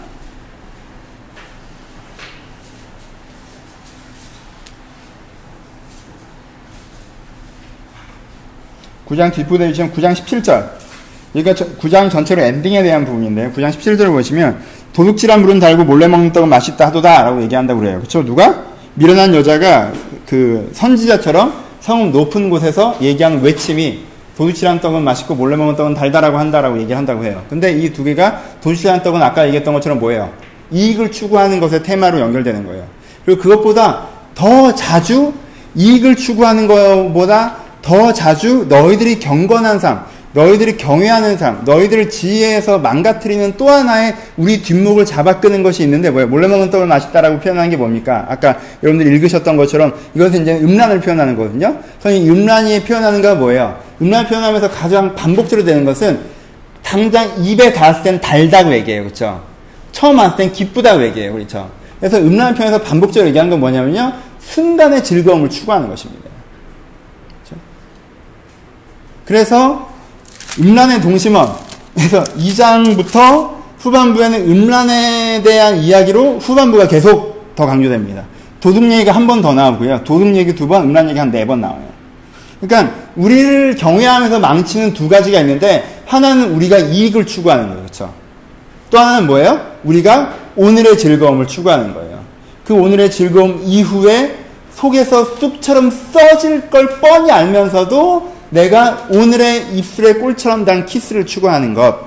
구장 뒷부분에 보시면 9장 17절. 그러니까 9장 전체로 엔딩에 대한 부분인데 9장 17절을 보시면 도둑질한 물은 달고 몰래 먹는 떡은 맛있다 하도다라고 얘기한다고 그래요. 그렇죠? 누가 미련한 여자가 그 선지자처럼 성읍 높은 곳에서 얘기하는 외침이 도둑질한 떡은 맛있고 몰래 먹는 떡은 달다라고 한다라고 얘기한다고 해요. 근데 이 두 개가 도둑질한 떡은 아까 얘기했던 것처럼 뭐예요? 이익을 추구하는 것의 테마로 연결되는 거예요. 그리고 그것보다 더 자주 이익을 추구하는 것보다 더 자주 너희들이 경건한 삶, 너희들이 경외하는 삶, 너희들을 지혜에서 망가뜨리는 또 하나의 우리 뒷목을 잡아 끄는 것이 있는데 뭐예요? 몰래 먹는 떡을 맛있다라고 표현한 게 뭡니까? 아까 여러분들 읽으셨던 것처럼 이것은 이제 음란을 표현하는 거거든요. 이 음란이 표현하는 거 뭐예요? 음란 표현하면서 가장 반복적으로 되는 것은 당장 입에 닿았을 땐 달다고 얘기해요. 그렇죠? 처음 왔을 땐 기쁘다고 얘기해요. 그렇죠? 그래서 음란 표현에서 반복적으로 얘기하는 건 뭐냐면요. 순간의 즐거움을 추구하는 것입니다. 그렇죠? 그래서 음란의 동심원. 그래서 2장부터 후반부에는 음란에 대한 이야기로 후반부가 계속 더 강조됩니다. 도둑 얘기가 한 번 더 나오고요. 도둑 얘기 두 번, 음란 얘기 한 네 번 나와요. 그러니까 우리를 경외하면서 망치는 두 가지가 있는데 하나는 우리가 이익을 추구하는 거예요. 그렇죠? 또 하나는 뭐예요? 우리가 오늘의 즐거움을 추구하는 거예요. 그 오늘의 즐거움 이후에 속에서 쑥처럼 써질 걸 뻔히 알면서도 내가 오늘의 입술의 꿀처럼 단 키스를 추구하는 것.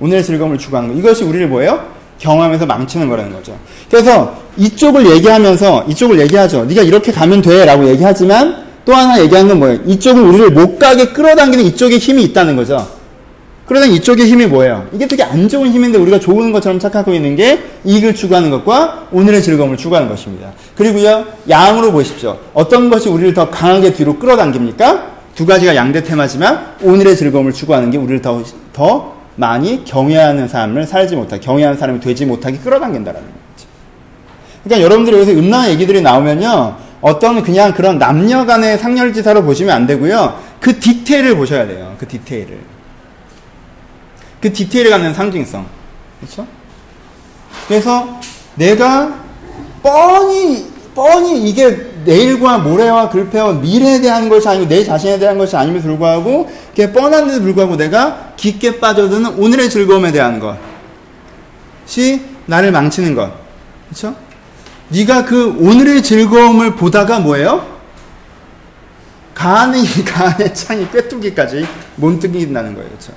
오늘의 즐거움을 추구하는 것. 이것이 우리를 뭐예요? 경험하면서 망치는 거라는 거죠. 그래서 이쪽을 얘기하면서 이쪽을 얘기하죠. 네가 이렇게 가면 돼라고 얘기하지만 또 하나 얘기하는 건 뭐예요? 이쪽은 우리를 못 가게 끌어당기는 이쪽에 힘이 있다는 거죠. 그러다 이쪽의 힘이 뭐예요? 이게 되게 안 좋은 힘인데 우리가 좋은 것처럼 착각하고 있는 게 이익을 추구하는 것과 오늘의 즐거움을 추구하는 것입니다. 그리고요, 양으로 보십시오. 어떤 것이 우리를 더 강하게 뒤로 끌어당깁니까? 두 가지가 양대 테마지만 오늘의 즐거움을 추구하는 게 우리를 더, 더 많이 경외하는 삶을 살지 못하게, 경외하는 사람이 되지 못하게 끌어당긴다라는 거죠. 그러니까 여러분들이 여기서 음란한 얘기들이 나오면요, 어떤 그냥 그런 남녀 간의 상렬지사로 보시면 안 되고요, 그 디테일을 보셔야 돼요. 그 디테일을. 그 디테일에 갖는 상징성. 그렇죠? 그래서 내가 뻔히 뻔히 이게 내일과 모레와 글패와 미래에 대한 것이 아니고 내 자신에 대한 것이 아님에도 불구하고 그게 뻔한데도 불구하고 내가 깊게 빠져드는 오늘의 즐거움에 대한 것이 나를 망치는 것. 그렇죠? 네가 그 오늘의 즐거움을 보다가 뭐예요? 가안의 가안의 창이 꿰뚫기까지 몸뜨긴다는 거예요. 그렇죠?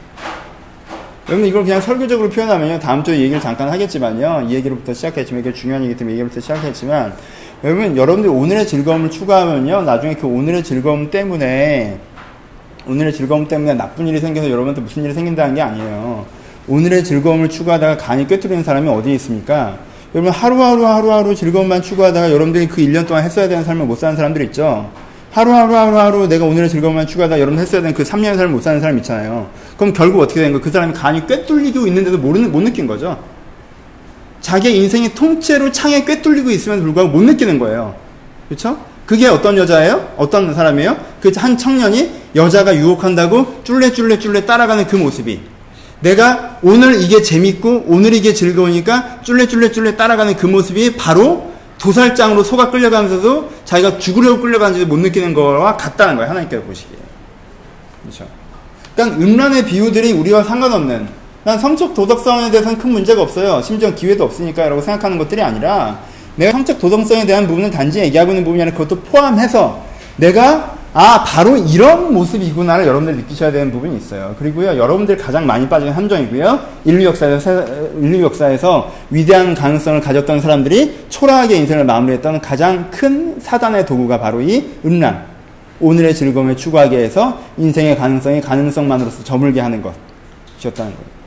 여러분 이걸 그냥 설교적으로 표현하면요. 다음 주에 얘기를 잠깐 하겠지만요. 이 얘기로부터 시작했지만 이게 중요한 얘기 때문에 얘기부터 시작했지만 여러분 여러분들 오늘의 즐거움을 추구하면요. 나중에 그 오늘의 즐거움 때문에 오늘의 즐거움 때문에 나쁜 일이 생겨서 여러분한테 무슨 일이 생긴다는 게 아니에요. 오늘의 즐거움을 추구하다가 간이 꿰뚫리는 사람이 어디에 있습니까? 여러분 하루하루 하루하루 즐거움만 추구하다가 여러분들이 그 1년 동안 했어야 되는 삶을 못 사는 사람들 있죠. 하루하루 하루하루 내가 오늘의 즐거움만 추구하다 여러분 했어야 되는 그 3년의 삶을 못 사는 사람 있잖아요. 그럼 결국 어떻게 되는 거예요? 그 사람이 간이 꿰뚫리고 있는데도 모르는, 못 느낀 거죠. 자기의 인생이 통째로 창에 꿰뚫리고 있으면 불구하고 못 느끼는 거예요. 그렇죠? 그게 어떤 여자예요? 어떤 사람이에요? 그 한 청년이 여자가 유혹한다고 쫄래쫄래쫄래 따라가는 그 모습이 내가 오늘 이게 재밌고 오늘 이게 즐거우니까 쫄래쫄래쫄래 따라가는 그 모습이 바로 도살장으로 속아 끌려가면서도 자기가 죽으려고 끌려가는지도 못 느끼는 거와 같다는 거예요. 하나님께서 보시기에. 그렇죠. 그러니까 음란의 비유들이 우리와 상관없는 난 성적 도덕성에 대해서는 큰 문제가 없어요. 심지어 기회도 없으니까 라고 생각하는 것들이 아니라 내가 성적 도덕성에 대한 부분은 단지 얘기하고 있는 부분이 아니라 그것도 포함해서 내가 아 바로 이런 모습이구나를 여러분들 느끼셔야 되는 부분이 있어요. 그리고요 여러분들 가장 많이 빠진 함정이고요 인류 역사에서 인류 역사에서 위대한 가능성을 가졌던 사람들이 초라하게 인생을 마무리했던 가장 큰 사단의 도구가 바로 이 음란 오늘의 즐거움을 추구하게 해서 인생의 가능성이 가능성만으로서 저물게 하는 것이었다는 거예요.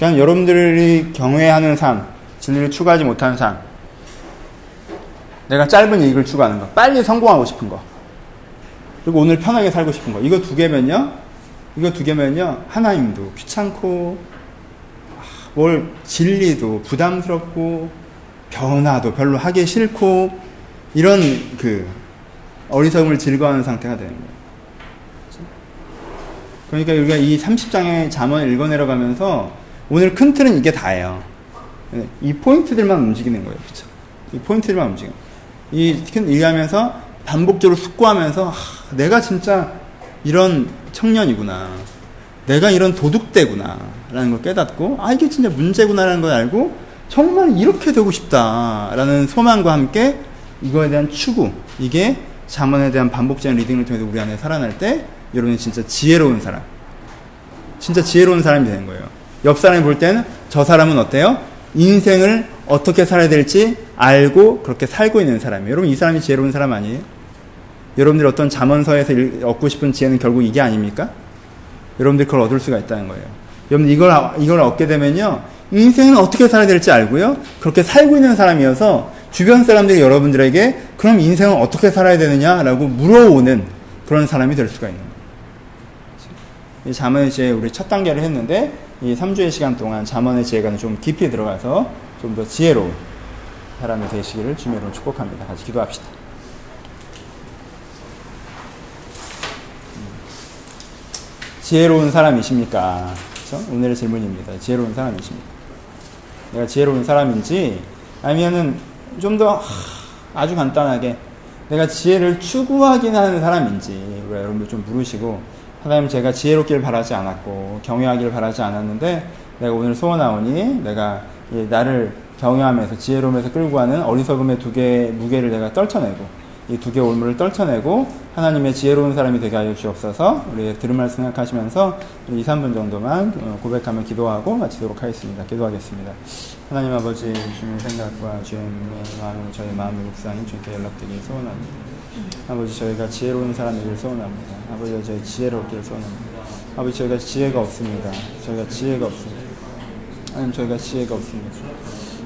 그냥 여러분들이 경외하는 삶, 진리를 추구하지 못하는 삶, 내가 짧은 이익을 추구하는 거, 빨리 성공하고 싶은 거, 그리고 오늘 편하게 살고 싶은 거, 이거 두 개면요, 이거 두 개면요, 하나님도 귀찮고, 아, 뭘 진리도 부담스럽고, 변화도 별로 하기 싫고, 이런 그 어리석음을 즐거워하는 상태가 되는 거예요. 그러니까 우리가 이 30장의 잠언을 읽어내려가면서 오늘 큰 틀은 이게 다예요. 이 포인트들만 움직이는 거예요. 그쵸? 이 포인트들만 움직여요. 이큰 얘기하면서 반복적으로 숙고하면서 하, 내가 진짜 이런 청년이구나. 내가 이런 도둑대구나. 라는 걸 깨닫고 아 이게 진짜 문제구나 라는 걸 알고 정말 이렇게 되고 싶다 라는 소망과 함께 이거에 대한 추구 이게 자문에 대한 반복적인 리딩을 통해서 우리 안에 살아날 때 여러분이 진짜 지혜로운 사람 진짜 지혜로운 사람이 되는 거예요 옆 사람이 볼 때는 저 사람은 어때요? 인생을 어떻게 살아야 될지 알고 그렇게 살고 있는 사람이에요 여러분 이 사람이 지혜로운 사람 아니에요? 여러분들이 어떤 자문서에서 얻고 싶은 지혜는 결국 이게 아닙니까? 여러분들이 그걸 얻을 수가 있다는 거예요 여러분 이걸, 이걸 얻게 되면요 인생은 어떻게 살아야 될지 알고요 그렇게 살고 있는 사람이어서 주변 사람들이 여러분들에게 그럼 인생은 어떻게 살아야 되느냐라고 물어오는 그런 사람이 될 수가 있는 거예요. 지혜 우리 첫 단계를 했는데 이 3주의 시간 동안 자문의 지혜가 좀 깊이 들어가서 좀 더 지혜로운 사람이 되시기를 주님으로 축복합니다. 같이 기도합시다. 지혜로운 사람이십니까? 그렇죠? 오늘의 질문입니다. 지혜로운 사람이십니까? 내가 지혜로운 사람인지 아니면은 좀 더 아주 간단하게 내가 지혜를 추구하긴 하는 사람인지 우리 여러분들 좀 물으시고 하나님 제가 지혜롭길 바라지 않았고 경외하길 바라지 않았는데 내가 오늘 소원하오니 내가 나를 경외하면서 지혜로움에서 끌고 가는 어리석음의 두 개의 무게를 내가 떨쳐내고 이 두 개의 올무를 떨쳐내고 하나님의 지혜로운 사람이 되게 하여 주옵소서 우리 들은 말씀 생각하시면서 2, 3분 정도만 어, 고백하며 기도하고 마치도록 하겠습니다. 기도하겠습니다. 하나님 아버지 주님의 생각과 주님의 마음을 저희 마음의 묵상이 주님께 연락드리기 소원합니다. 아버지 저희가 지혜로운 사람이길 소원합니다. 아버지 저희 지혜롭기를 소원합니다. 아버지 저희가 지혜가 없습니다. 저희가 지혜가 없습니다. 하나님 저희가 지혜가 없습니다.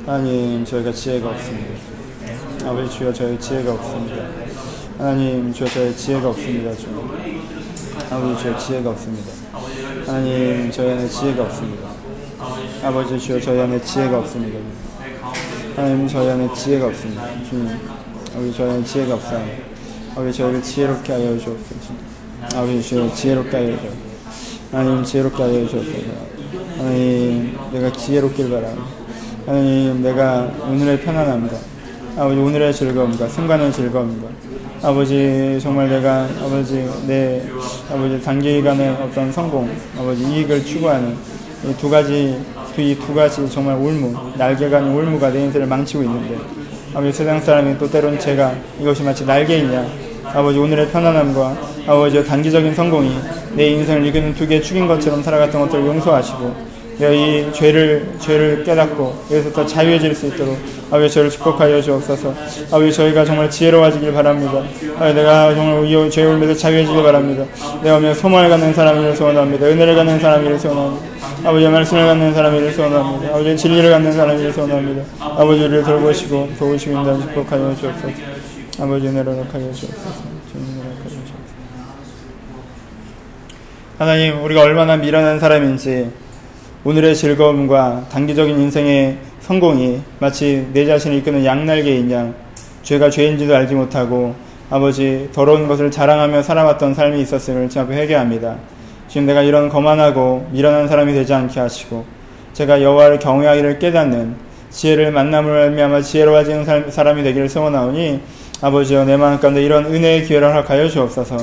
하나님 저희가 지혜가 없습니다. 아버지 주여 저희 지혜가 없습니다. 하나님 주여 저희 지혜가 없습니다. 주 아버지 주여 지혜가 없습니다. 하나님 저희 안에 지혜가 없습니다. 아버지 주여 저희 안에 지혜가 없습니다. 하나님 저희 안에 지혜가 없습니다. 주님 아버지 저희 안에 지혜가 없어요. 아버지 저희를 지혜롭게 하여 주옵소서. 아버지 주여 지혜롭게 하여 주옵소서. 하나님 지혜롭게 하여 주옵소서. 하나님 내가 지혜롭길 바랍니다. 하나님 내가 오늘의 편안함과 아버지 오늘의 즐거움과 순간의 즐거움과 아버지 정말 내가 아버지 내 아버지 단기간의 어떤 성공 아버지 이익을 추구하는 이 두 가지 이 두 가지 정말 올무 날개가 아닌 올무가 내 인생을 망치고 있는데 아버지 세상 사람이 또 때론 제가 이것이 마치 날개이냐 아버지 오늘의 편안함과 아버지 단기적인 성공이 내 인생을 이끄는 두 개의 축인 것처럼 살아갔던 것들을 용서하시고 내가 이 죄를 죄를 깨닫고 여기서부터 자유해질 수 있도록 아버지 저를 축복하여 주옵소서. 아버지 저희가 정말 지혜로워지길 바랍니다. 아버지 내가 정말 이 죄의 울면서 자유해지길 바랍니다. 내가 오늘 소망을 갖는 사람이를 소원합니다. 은혜를 갖는 사람이를 소원합니다. 아버지 말씀을 갖는 사람이를 소원합니다. 아버지 진리를 갖는 사람이를 소원합니다. 아버지 우리를 돌보시고 도우시고 인도하 축복하여 주옵소서 아버지 은혜를 허락하여 주옵소서 주님 은혜를 허락하여 주옵소서 하나님 우리가 얼마나 미련한 사람인지 오늘의 즐거움과 단기적인 인생의 성공이 마치 내 자신을 이끄는 양날개인 양 죄가 죄인지도 알지 못하고 아버지 더러운 것을 자랑하며 살아왔던 삶이 있었음을 주 앞에 회개합니다. 지금 내가 이런 거만하고 미련한 사람이 되지 않게 하시고 제가 여호와를 경외하기를 깨닫는 지혜를 만남을 알미암아 지혜로워지는 사람이 되기를 소원하오니 아버지여 내 마음 가운데 이런 은혜의 기회를 허락하여 주옵소서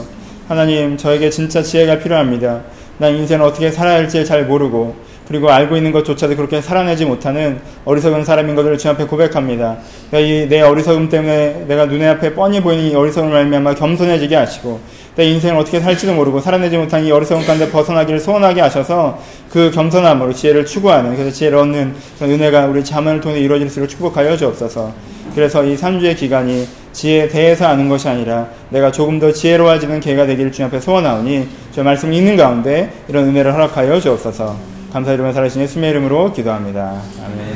하나님 저에게 진짜 지혜가 필요합니다. 난 인생을 어떻게 살아야 할지 잘 모르고 그리고 알고 있는 것조차도 그렇게 살아내지 못하는 어리석은 사람인 것을 주 앞에 고백합니다. 내 어리석음 때문에 내가 눈에 앞에 뻔히 보이는 이 어리석음을 말미암아 겸손해지게 하시고 내 인생을 어떻게 살지도 모르고 살아내지 못한 이 어리석음 가운데 벗어나기를 소원하게 하셔서 그 겸손함으로 지혜를 추구하는 그래서 지혜를 얻는 은혜가 우리 자문을 통해 이루어질 수 있도록 축복하여 주옵소서. 그래서 이 3주의 기간이 지혜에 대해서 아는 것이 아니라 내가 조금 더 지혜로워지는 계가 되기를 주님 앞에 소원하오니 저 말씀이 있는 가운데 이런 은혜를 허락하여 주옵소서. 감사 이름에 살아신 예수님의 이름으로 기도합니다. 아멘.